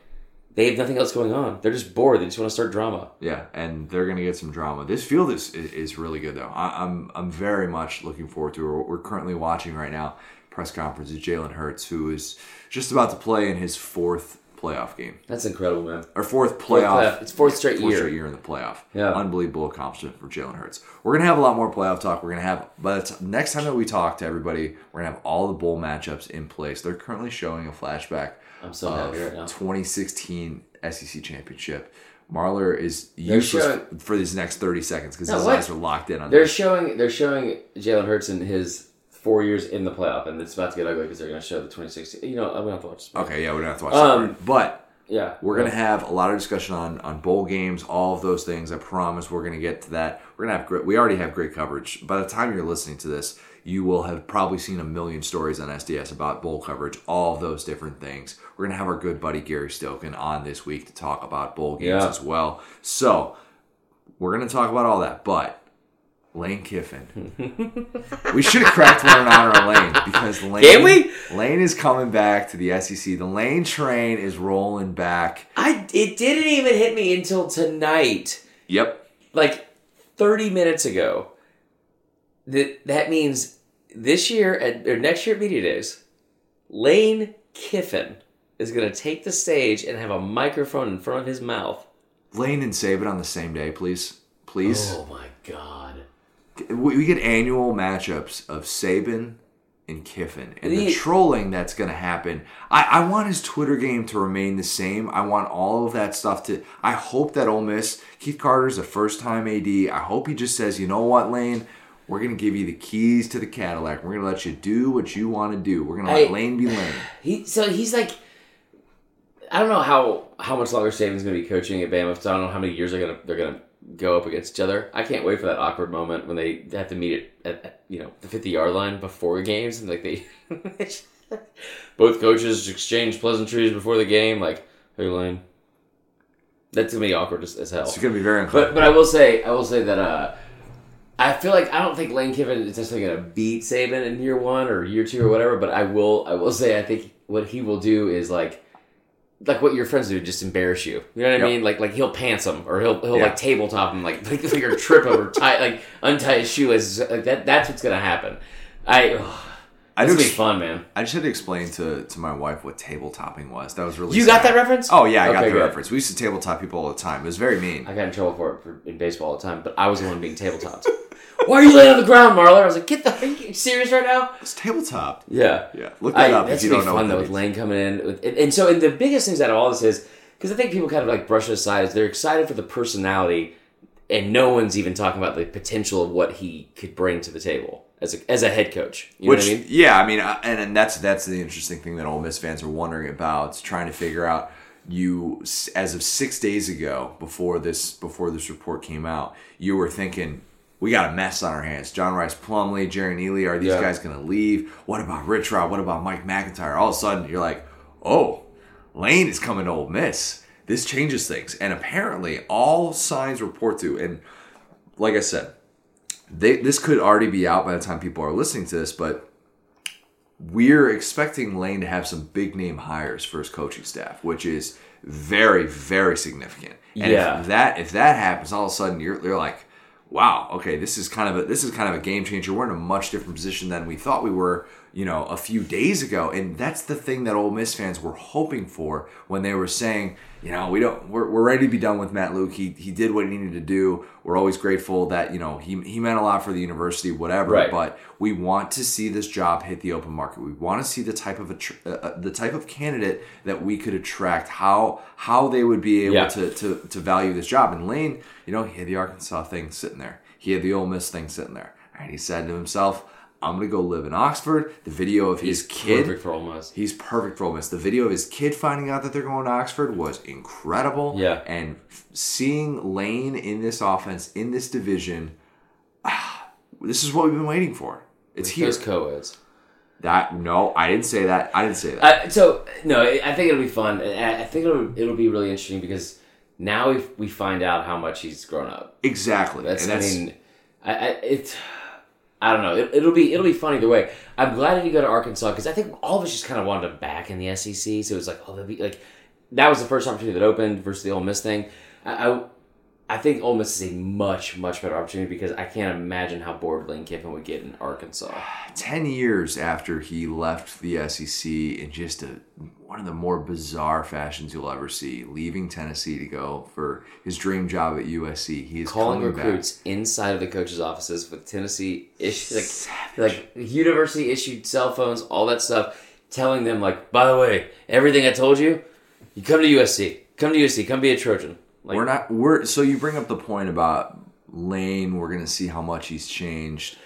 they have nothing else going on. They're just bored. They just want to start drama. Yeah, and they're gonna get some drama. This field is is, really good though. I, am I'm, I'm very much looking forward to it. We're currently watching right now press conference is Jalen Hurts, who is just about to play in his fourth playoff game. That's incredible, man. Or fourth playoff. Fourth playoff. It's fourth straight fourth year. straight year in the playoff. Yeah. Unbelievable accomplishment for Jalen Hurts. We're gonna have a lot more playoff talk. We're gonna have, but next time that we talk to everybody, we're gonna have all the bowl matchups in place. They're currently showing a flashback. I'm so happy right now. 2016 SEC championship. Marler is useless showing, for these next thirty seconds because no, his what? eyes are locked in on. They're this. showing they're showing Jalen Hurts in his four years in the playoff, and it's about to get ugly because they're going to show the 2016. You know, we don't have to watch. This okay, yeah, we're going to have to watch. Um, but yeah, we're going to have a lot of discussion on on bowl games, all of those things. I promise we're going to get to that. We're going to have great. We already have great coverage. By the time you're listening to this, you will have probably seen a million stories on SDS about bowl coverage, all those different things. We're going to have our good buddy Gary Stokan on this week to talk about bowl games yeah. as well. So we're going to talk about all that, but Lane Kiffin. (laughs) we should have cracked one in honor of Lane because Lane. Can we? Lane is coming back to the SEC. The Lane train is rolling back. I it didn't even hit me until tonight. Yep. Like thirty minutes ago. That that means this year at or next year at Media Days, Lane Kiffin is going to take the stage and have a microphone in front of his mouth. Lane and Saban on the same day, please. Please. Oh my god. We get annual matchups of Saban and Kiffin, and the trolling that's going to happen. I, I want his Twitter game to remain the same. I want all of that stuff to. I hope that Ole Miss, Keith Carter's a first time AD. I hope he just says, you know what, Lane, we're going to give you the keys to the Cadillac. We're going to let you do what you want to do. We're going to let Lane be Lane. (sighs) He so he's like, I don't know how how much longer Saban's going to be coaching at Bama. So I don't know how many years they're going to they're to go up against each other. I can't wait for that awkward moment when they have to meet at, at you know the fifty yard line before games and like they (laughs) both coaches exchange pleasantries before the game. Like, hey Lane, that's gonna be awkward as, as hell. It's gonna be very uncomfortable. But but I will say I will say that. uh I feel like I don't think Lane Kiffin is necessarily going to beat Saban in year one or year two or whatever, but I will. I will say I think what he will do is like, like what your friends do, just embarrass you. You know what I mean? Like like he'll pants him or he'll he'll yeah. like tabletop him, like (laughs) like, like or trip him or tie like untie his shoelaces. Like that. That's what's going to happen. I. Ugh. I It's do. gonna be fun, man. I just had to explain to, to my wife what tabletopping was. That was really. You got that reference? Oh yeah, I got the good. reference. We used to tabletop people all the time. It was very mean. I got in trouble for it for, in baseball all the time, but I was the one being tabletopped. (laughs) Why are you laying on the ground, Marler? I was like, get the. Are you serious right now? It's tabletop. Yeah. Yeah, look that I, up if that's you don't be know fun what though with. Lane coming in, with, and, and so and the biggest things out of all this is because I think people kind of like brush it aside is they're excited for the personality, and no one's even talking about the potential of what he could bring to the table as a as a head coach. You Which know what I mean? yeah, I mean, uh, and, and that's that's the interesting thing that Ole Miss fans are wondering about, trying to figure out. You as of six days ago, before this before this report came out, you were thinking we got a mess on our hands. John Rice Plumley, Jerry Neely, are these Yeah. guys going to leave? What about Rich Rod? What about Mike MacIntyre? All of a sudden, you're like, oh, Lane is coming to Ole Miss. This changes things, and apparently, all signs report to. And like I said, they, this could already be out by the time people are listening to this, but we're expecting Lane to have some big name hires for his coaching staff, which is very, very significant. And Yeah. if that if that happens, all of a sudden you're you're like, wow, okay, this is kind of a this is kind of a game changer. We're in a much different position than we thought we were, you know, a few days ago. And that's the thing that Ole Miss fans were hoping for when they were saying, you know, we don't we're, we're ready to be done with Matt Luke. He he did what he needed to do. We're always grateful that, you know, he he meant a lot for the university, whatever. Right. But we want to see this job hit the open market. We want to see the type of a, uh, uh, the type of candidate that we could attract. How how they would be able Yeah. to, to to value this job. And Lane, you know, he had the Arkansas thing sitting there. He had the Ole Miss thing sitting there, and he said to himself, "I'm gonna go live in Oxford." The video of his kid. Perfect for almost. He's perfect for Ole Miss. The video of his kid finding out that they're going to Oxford was incredible. Yeah. And seeing Lane in this offense, in this division, ah, this is what we've been waiting for. It's here. Those co-eds. That no, I didn't say that. I didn't say that. Uh, so no, I think it'll be fun. I I think it'll it'll be really interesting because now we we find out how much he's grown up. exactly. That's, and that's I mean, I, I it. I don't know. It, it'll be it'll be fun either way. I'm glad that he go to Arkansas because I think all of us just kind of wanted him back in the SEC. So it was like, oh, that'd be like that was the first opportunity that opened versus the Ole Miss thing. I, I I think Ole Miss is a much much better opportunity because I can't imagine how bored Lane Kiffin would get in Arkansas. 10 years after he left the SEC in just a, one of the more bizarre fashions you'll ever see, leaving Tennessee to go for his dream job at USC. He is calling coming back. recruits inside of the coaches' offices with Tennessee issue like like university issued cell phones, all that stuff, telling them like, by the way, everything I told you, you come to USC, come to USC, come be a Trojan. Like, We're not. We're so you bring up the point about Lane. We're gonna see how much he's changed.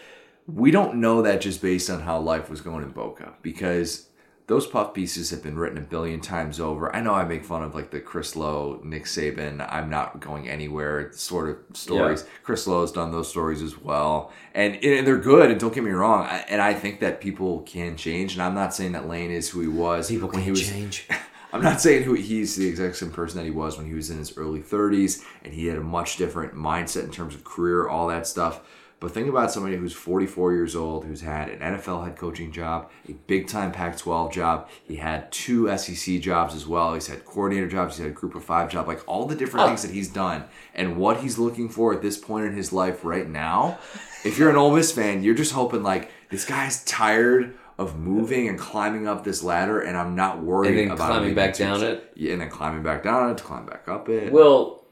We don't know that just based on how life was going in Boca because those puff pieces have been written a billion times over. I know I make fun of like the Chris Low, Nick Saban. I'm not going anywhere sort of stories. Chris Low's done those stories as well, and, and they're good. And don't get me wrong. I, and I think that people can change. And I'm not saying that Lane is who he was people when can he was change. (laughs) I'm not saying who he's the exact same person that he was when he was in his early 30s and he had a much different mindset in terms of career, all that stuff. But think about somebody who's 44 years old, who's had an NFL head coaching job, a big time Pac 12 job. He had two SEC jobs as well. He's had coordinator jobs, he's had a group of five job, like all the different Oh. things that he's done and what he's looking for at this point in his life right now. If you're an Ole Miss fan, you're just hoping like this guy's tired of moving and climbing up this ladder, and I'm not worried And then about climbing back down it? Yeah, and then climbing back down it, to climb back up it. Well,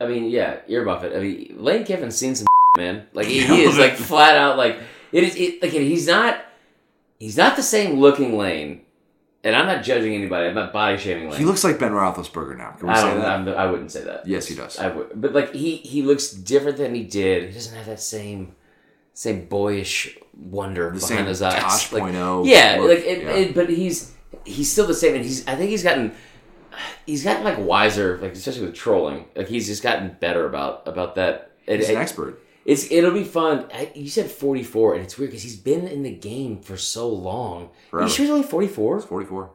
I mean, yeah, ear Buffett. I mean, Lane Kiffin's seen some (laughs) man. Like he, he is like (laughs) flat out like it is. It, like he's not. He's not the same looking Lane, and I'm not judging anybody. I'm not body shaming Lane. he looks like Ben Roethlisberger now. Can we I say that? I'm, I wouldn't say that. yes, he does. I would, but like he he looks different than he did. He doesn't have that same same boyish wonder the behind same his eyes. Tosh Like, point oh yeah, look, like it, yeah. It, but he's he's still the same, and he's I think he's gotten he's gotten like wiser, like especially with trolling. Like he's just gotten better about about that. It, He's an expert. it's it'll be fun. I, you said forty four, and it's weird because he's been in the game for so long. Forever. You sure he's only forty four? 44.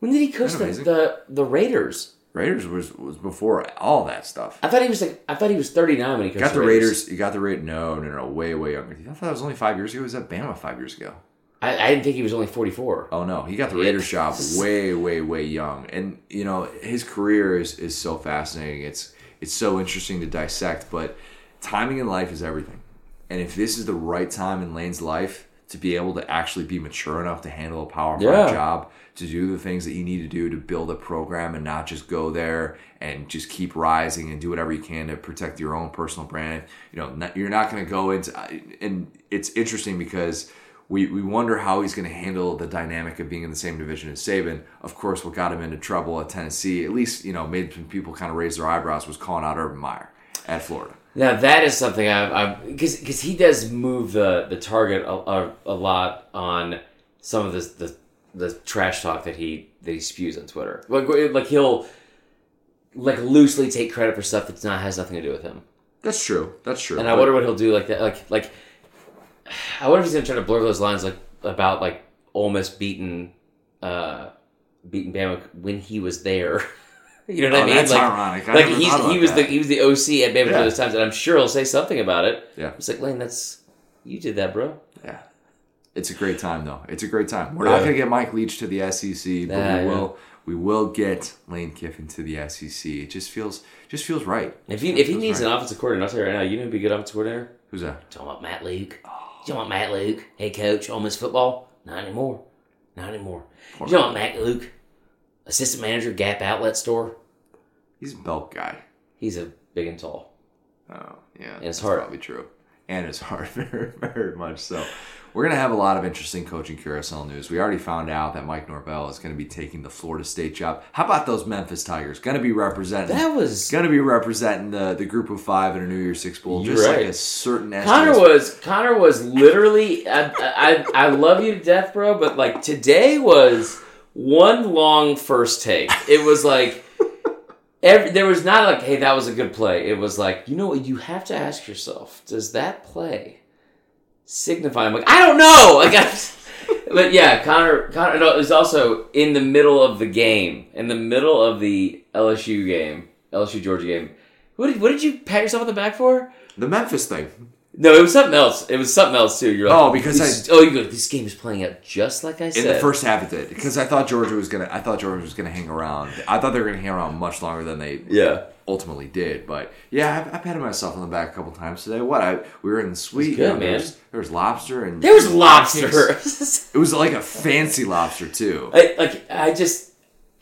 When did he coach the, the the Raiders? Raiders was was before all that stuff. I thought he was like I thought he was thirty nine when he got the Raiders. You got the Raiders. No, no, no, way, way younger. I thought that was only five years ago. He was at Bama five years ago. I, I didn't think he was only forty four. Oh no, he got the Raiders job (laughs) way, way, way young, and you know his career is is so fascinating. It's it's so interesting to dissect, but timing in life is everything. And if this is the right time in Lane's life to be able to actually be mature enough to handle a power Yeah. job, to do the things that you need to do to build a program and not just go there and just keep rising and do whatever you can to protect your own personal brand. You know, not, you're not going to go into, and it's interesting because we, we wonder how he's going to handle the dynamic of being in the same division as Saban. Of course, what got him into trouble at Tennessee, at least, you know, made some people kind of raise their eyebrows, was calling out Urban Meyer at Florida. Now that is something I've because because he does move the the target a, a, a lot on some of this the the trash talk that he that he spews on Twitter. Like like he'll like loosely take credit for stuff that's not has nothing to do with him. That's true. That's true. And I wonder what he'll do like that. Like like I wonder if he's gonna try to blur those lines like about like Ole Miss beating uh beating Bama when he was there. (laughs) you know what Oh, I mean? that's like, ironic. I like he's he was that. the he was the OC at Bama Yeah. those times, and I'm sure he'll say something about it. Yeah. It's like Lane, that's you did that, bro. Yeah. It's a great time though. It's a great time. We're not going to get Mike Leach to the SEC, but Yeah, we yeah. will we will get Lane Kiffin to the SEC. It just feels just feels right. If he if he needs right. an offensive coordinator, I'll tell you right now, you know who'd be a good offensive coordinator? Who's that? Talking about Matt Luke. Oh. You want Matt Luke? Hey coach, Ole Miss football? Not anymore. Not anymore. Poor You about Matt Luke? Assistant manager, Gap Outlet Store. He's a belt guy. He's a big and tall. Oh, yeah. it's that's hard. probably true. And it's hard (laughs) very, very much so. We're going to have a lot of interesting coaching carousel news. We already found out that Mike Norvell is going to be taking the Florida State job. How about those Memphis Tigers? Going to be representing That was to be representing the, the group of five in a New Year's Six Bowl, just like a certain Connor was Connor was literally I, I I love you to death, bro, but like today was one long first take. It was like every, there was not like, hey, that was a good play. It was like, you know what, you have to ask yourself, does that play signify? I'm like, I don't know. (laughs) Like, I, but yeah, Connor Connor no, was also in the middle of the game, in the middle of the LSU game, LSU Georgia game. What did, what did you pat yourself on the back for? the Memphis thing. No, it was something else. It was something else too. You're like, Oh, because this, oh, you go. This game is playing out just like I said. In the first half, it did because I thought Georgia was gonna. I thought Georgia was gonna hang around. I thought they were gonna hang around much longer than they yeah, ultimately did. But yeah, I, I patted myself on the back a couple times today. What I we were in the suite. good, you know, man. There was, there was lobster and there was lobster. It was like a fancy lobster too. I, like I just,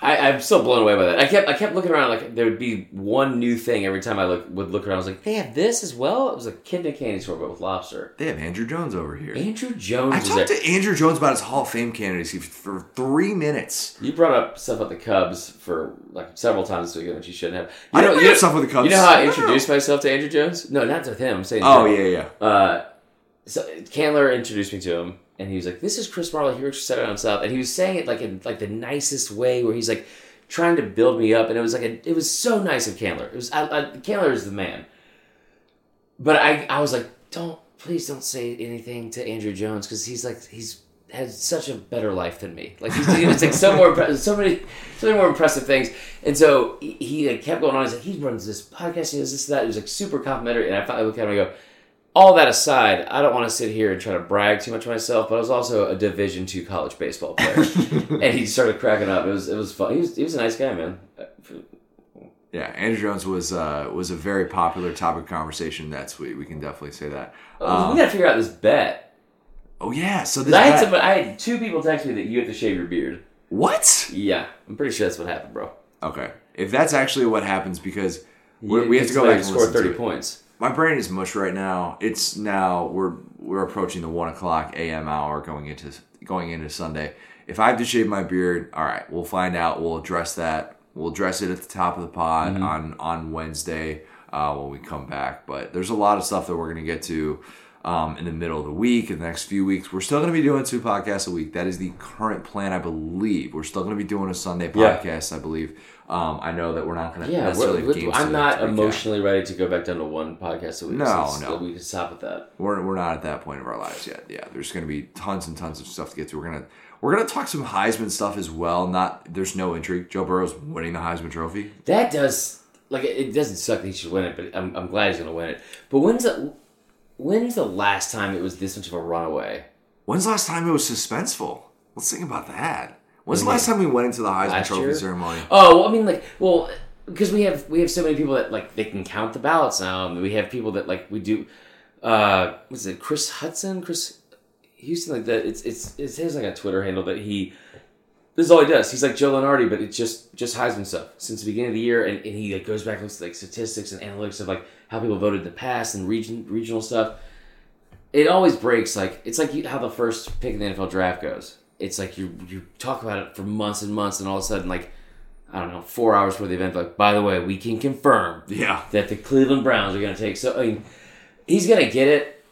I, I'm so blown away by that. I kept, I kept looking around. Like there would be one new thing every time I look, would look around. I was like, they have this as well. It was a kidney candy store, but with lobster. They have Andruw Jones over here. Andruw Jones I was there. talked to Andruw Jones about his Hall of Fame candidacy for three minutes. you brought up stuff about the Cubs for like several times this weekend, which you shouldn't have. I You didn't know, you up stuff with the Cubs. You know how I No, no, introduced myself to Andruw Jones? No, not with him. I'm saying. Oh yeah, yeah. uh, so Candler introduced me to him, and he was like, "This is Chris Marler. He works for Saturday Down South," and he was saying it like in like the nicest way, where he's like trying to build me up, and it was like a, it was so nice of Candler. It was I, I, Candler is the man, but I I was like, don't please don't say anything to Andruw Jones because he's like he's has such a better life than me. Like he's it's like so more so many so many more impressive things. And so he, he like, kept going on. He's like he runs this podcast. He does this that. It was like super complimentary. And I finally look at him and I go. All that aside, I don't want to sit here and try to brag too much myself, but I was also a Division two college baseball player, (laughs) and he started cracking up. It was it was fun. He was he was a nice guy, man. Yeah, Andruw Jones was uh, was a very popular topic of conversation. That's we we can definitely say that. Um, we gotta figure out this bet. oh yeah, so this I had bet- somebody, I had two people text me that you have to shave your beard. what? Yeah, I'm pretty sure that's what happened, bro. Okay, if that's actually what happens, because we, have to go back and score thirty to points. My brain is mush right now. It's now we're we're approaching the one o'clock a.m. hour going into going into Sunday. If I have to shave my beard, all right, we'll find out. We'll address that. We'll address it at the top of the pod Mm-hmm. on on Wednesday uh, when we come back. But there's a lot of stuff that we're gonna get to. Um, in the middle of the week, in the next few weeks, we're still going to be doing two podcasts a week. That is the current plan, I believe. We're still going to be doing a Sunday Yeah. podcast, I believe. Um, I know that we're not going to Yeah, necessarily we're- have we're- games I'm not emotionally ready to go back down to one podcast a week. No, so no. we can stop with that. we're, we're not at that point of our lives yet. Yeah, there's going to be tons and tons of stuff to get to. We're gonna we're gonna talk some Heisman stuff as well. Not there's no intrigue. Joe Burrow's winning the Heisman Trophy. That does like it it doesn't suck that he should win it, but I'm, I'm glad he's gonna win it. But when's the when's the last time it was this much of a runaway? When's the last time it was suspenseful? Let's think about that. When's the last time we went into the Heisman Last Trophy year? ceremony? Oh, well, I mean, like, well, because we have we have so many people that like they can count the ballots now, and we have people that like we do. Uh, what's it? Chris Huston. Chris. Huston like that. It's it's it's his like a Twitter handle that he. This is all he does. He's like Joe Lunardi, but it's just just Heisman stuff since the beginning of the year, and, and he like goes back and looks at like statistics and analytics of like how people voted in the past and region regional stuff. It always breaks like it's like how the first pick in the NFL draft goes. It's like you you talk about it for months and months, and all of a sudden like I don't know four hours before the event, like by the way, we can confirm (laughs) Yeah. that the Cleveland Browns are going to take. So I mean, he's going to get it.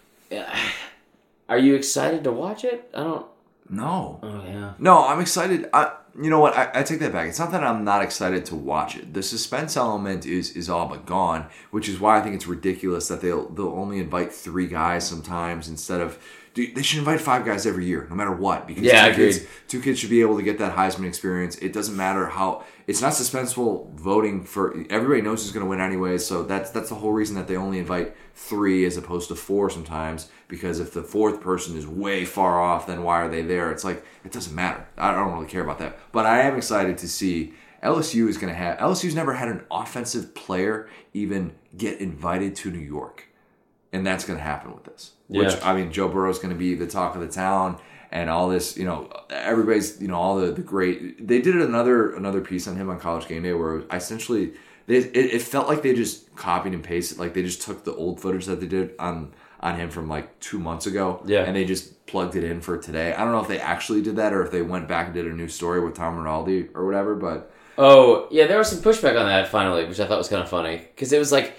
Are you excited to watch it? I don't. No. Oh yeah. No, I'm excited. I, you know what? I, I take that back. It's not that I'm not excited to watch it. The suspense element is is all but gone, which is why I think it's ridiculous that they'll they'll only invite three guys sometimes instead of. Dude, they should invite five guys every year, no matter what. Because Yeah, two kids, two kids should be able to get that Heisman experience. It doesn't matter how. It's not suspenseful voting for. Everybody knows who's going to win anyway. So that's that's the whole reason that they only invite three as opposed to four sometimes. Because if the fourth person is way far off, then why are they there? It's like it doesn't matter. I don't really care about that. But I am excited to see LSU is going to have. LSU's never had an offensive player even get invited to New York and that's going to happen with this. Which Yeah. I mean, Joe Burrow's going to be the talk of the town, and all this, you know, everybody's, you know, all the, the great. They did another another piece on him on College Game Day where I essentially, they, it, it felt like they just copied and pasted, like they just took the old footage that they did on on him from like two months ago, Yeah. and they just plugged it in for today. I don't know if they actually did that or if they went back and did a new story with Tom Rinaldi or whatever, but Oh yeah, there was some pushback on that finally, which I thought was kind of funny because it was like,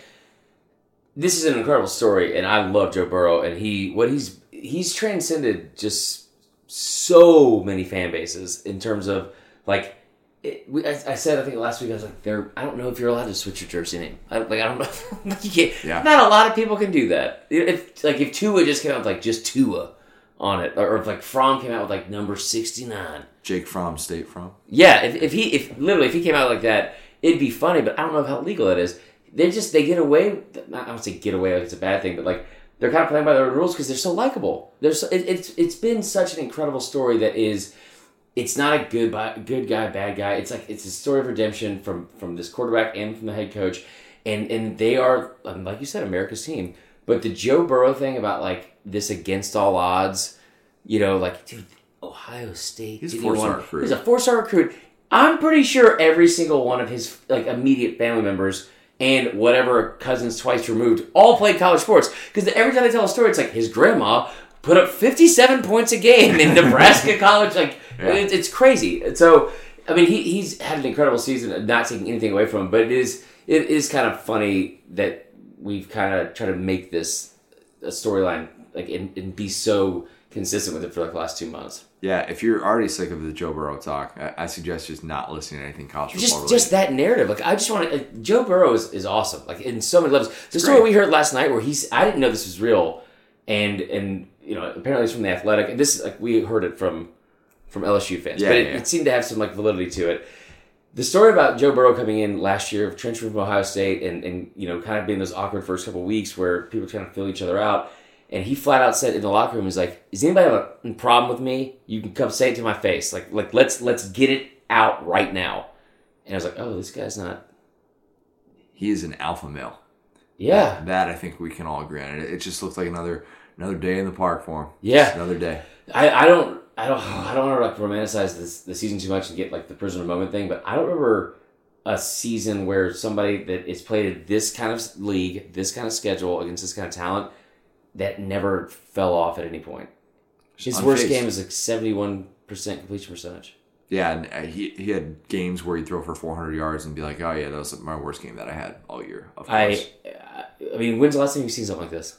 this is an incredible story, and I love Joe Burrow, and he what he's he's transcended just so many fan bases in terms of like. It, we, I, I said I think last week I was like there I don't know if you're allowed to switch your jersey name I, like I don't know (laughs) you can't Yeah. not a lot of people can do that if like if Tua just came out with like just Tua on it or if like Fromm came out with like number 69 Jake Fromm, State From. yeah, if, if he if literally if he came out like that, it'd be funny. But I don't know how legal it is. They just they get away. I don't say get away like it's a bad thing, but like they're kind of playing by their own rules because they're so likable. There's so, it, it's it's been such an incredible story that is. It's not a good good guy bad guy. It's like it's a story of redemption from from this quarterback and from the head coach, and and they are like you said America's team. But the Joe Burrow thing about like this against all odds, you know, like dude, Ohio State. He's a four-star recruit. He's a four star recruit. I'm pretty sure every single one of his like immediate family members and whatever cousins twice removed all played college sports. Because every time they tell a story, it's like his grandma put up 57 points a game in Nebraska (laughs) college. Like Yeah. it, it's crazy. So I mean, he, he's had an incredible season. Not taking anything away from him, but it is it is kind of funny that we've kind of tried to make this a storyline like and, and be so consistent with it for like the last two months. Yeah, if you're already sick of the Joe Burrow talk, I, I suggest just not listening to anything college football just related. just that narrative. Like I just want to. Uh, like, Joe Burrow is, is awesome. Like in so many levels. The story we heard last night where he's I didn't know this was real, and and you know apparently it's from the Athletic. And this like we heard it from from LSU fans, Yeah, but it, yeah. it seemed to have some like validity to it. The story about Joe Burrow coming in last year, of transferring from Ohio State, and and you know kind of being those awkward first couple weeks where people trying to fill each other out. And he flat out said in the locker room, "He's like, is anybody have a problem with me? You can come say it to my face. Like, like let's let's get it out right now." And I was like, "Oh, this guy's not he is an alpha male. Yeah, That I think we can all agree on. It, it just looks like another another day in the park for him. Yeah. Just another day. I, I don't I don't I don't want to like romanticize this the season too much and get like the prisoner moment thing, but I don't remember a season where somebody that is played in this kind of league, this kind of schedule against this kind of talent that never fell off at any point. His worst game is like seventy one percent completion percentage. Yeah, and uh, he he had games where he'd throw for 400 yards and be like, "Oh yeah, that was my worst game that I had all year." Of course. I I mean, when's the last time you've seen something like this?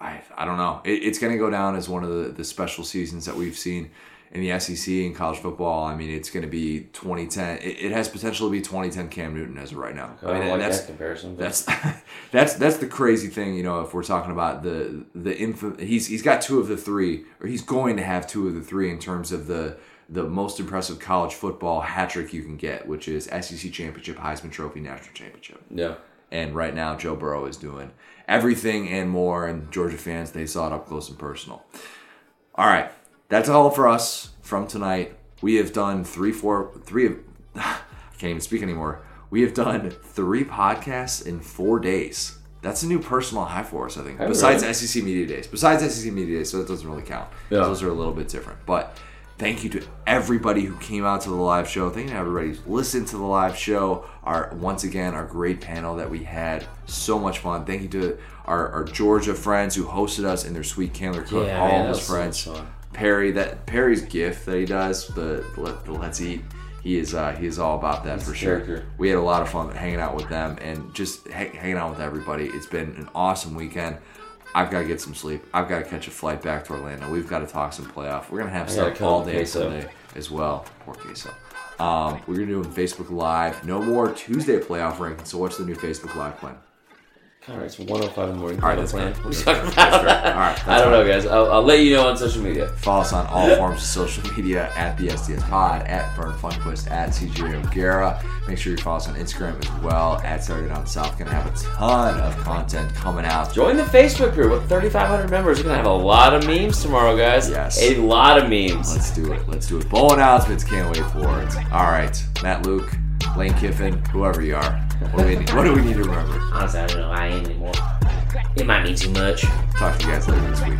I, I don't know. It, it's going to go down as one of the, the special seasons that we've seen in the SEC in college football. I mean, it's going to be 2010. It, it has potential to be 2010 Cam Newton as of right now. I oh, I mean, like that's that comparison. but- that's (laughs) that's that's the crazy thing. You know, if we're talking about the the info, he's he's got two of the three, or he's going to have two of the three in terms of the the most impressive college football hat trick you can get, which is SEC championship, Heisman Trophy, national championship. yeah. And right now, Joe Burrow is doing everything and more. And Georgia fans, they saw it up close and personal. All right, that's all for us from tonight. We have done three, four, three. of- (sighs) I can't even speak anymore. We have done three podcasts in four days. that's a new personal high for us, I think. Oh, Besides really? SEC Media Days. Besides SEC Media Days, so that doesn't really count. Yeah. Those are a little bit different. But thank you to everybody who came out to the live show. Thank you to everybody who's listened to the live show. Our once again our great panel that we had. So much fun. Thank you to our, our Georgia friends who hosted us in their sweet Candler Cook. Yeah, all man, of that his was so friends. fun. Perry that Perry's gift that he does the the, the Let's Eat. He is uh, he is all about that He's for sure. We had a lot of fun hanging out with them and just ha- hanging out with everybody. It's been an awesome weekend. I've got to get some sleep. I've got to catch a flight back to Orlando. We've got to talk some playoff. We're gonna have I stuff all day. Sunday as well. Poor queso. Um, we're gonna do on Facebook Live. No more Tuesday playoff rankings. So what's the new Facebook Live plan? All right, it's 105 in the morning. All right, that's plan. fair. What are you talking about? That's. All right, I don't fine. know, guys. I'll, I'll let you know on social media. Follow us on all forms of social media at the SDS Pod, at Burn Funquist, at CJ O'Gara. Make sure you follow us on Instagram as well, at Saturday Down South. Gonna have a ton of content coming out. Join the Facebook group with 3,500 members. We're gonna have a lot of memes tomorrow, guys. Yes. a lot of memes. Let's do it. Let's do it. Bowl announcements. Can't wait for it. All right, Matt Luke, Lane Kiffin, whoever you are. What do we need, what do, we need to remember? Honestly, I don't know. I ain't anymore. It might mean too much. Talk to you guys later this week.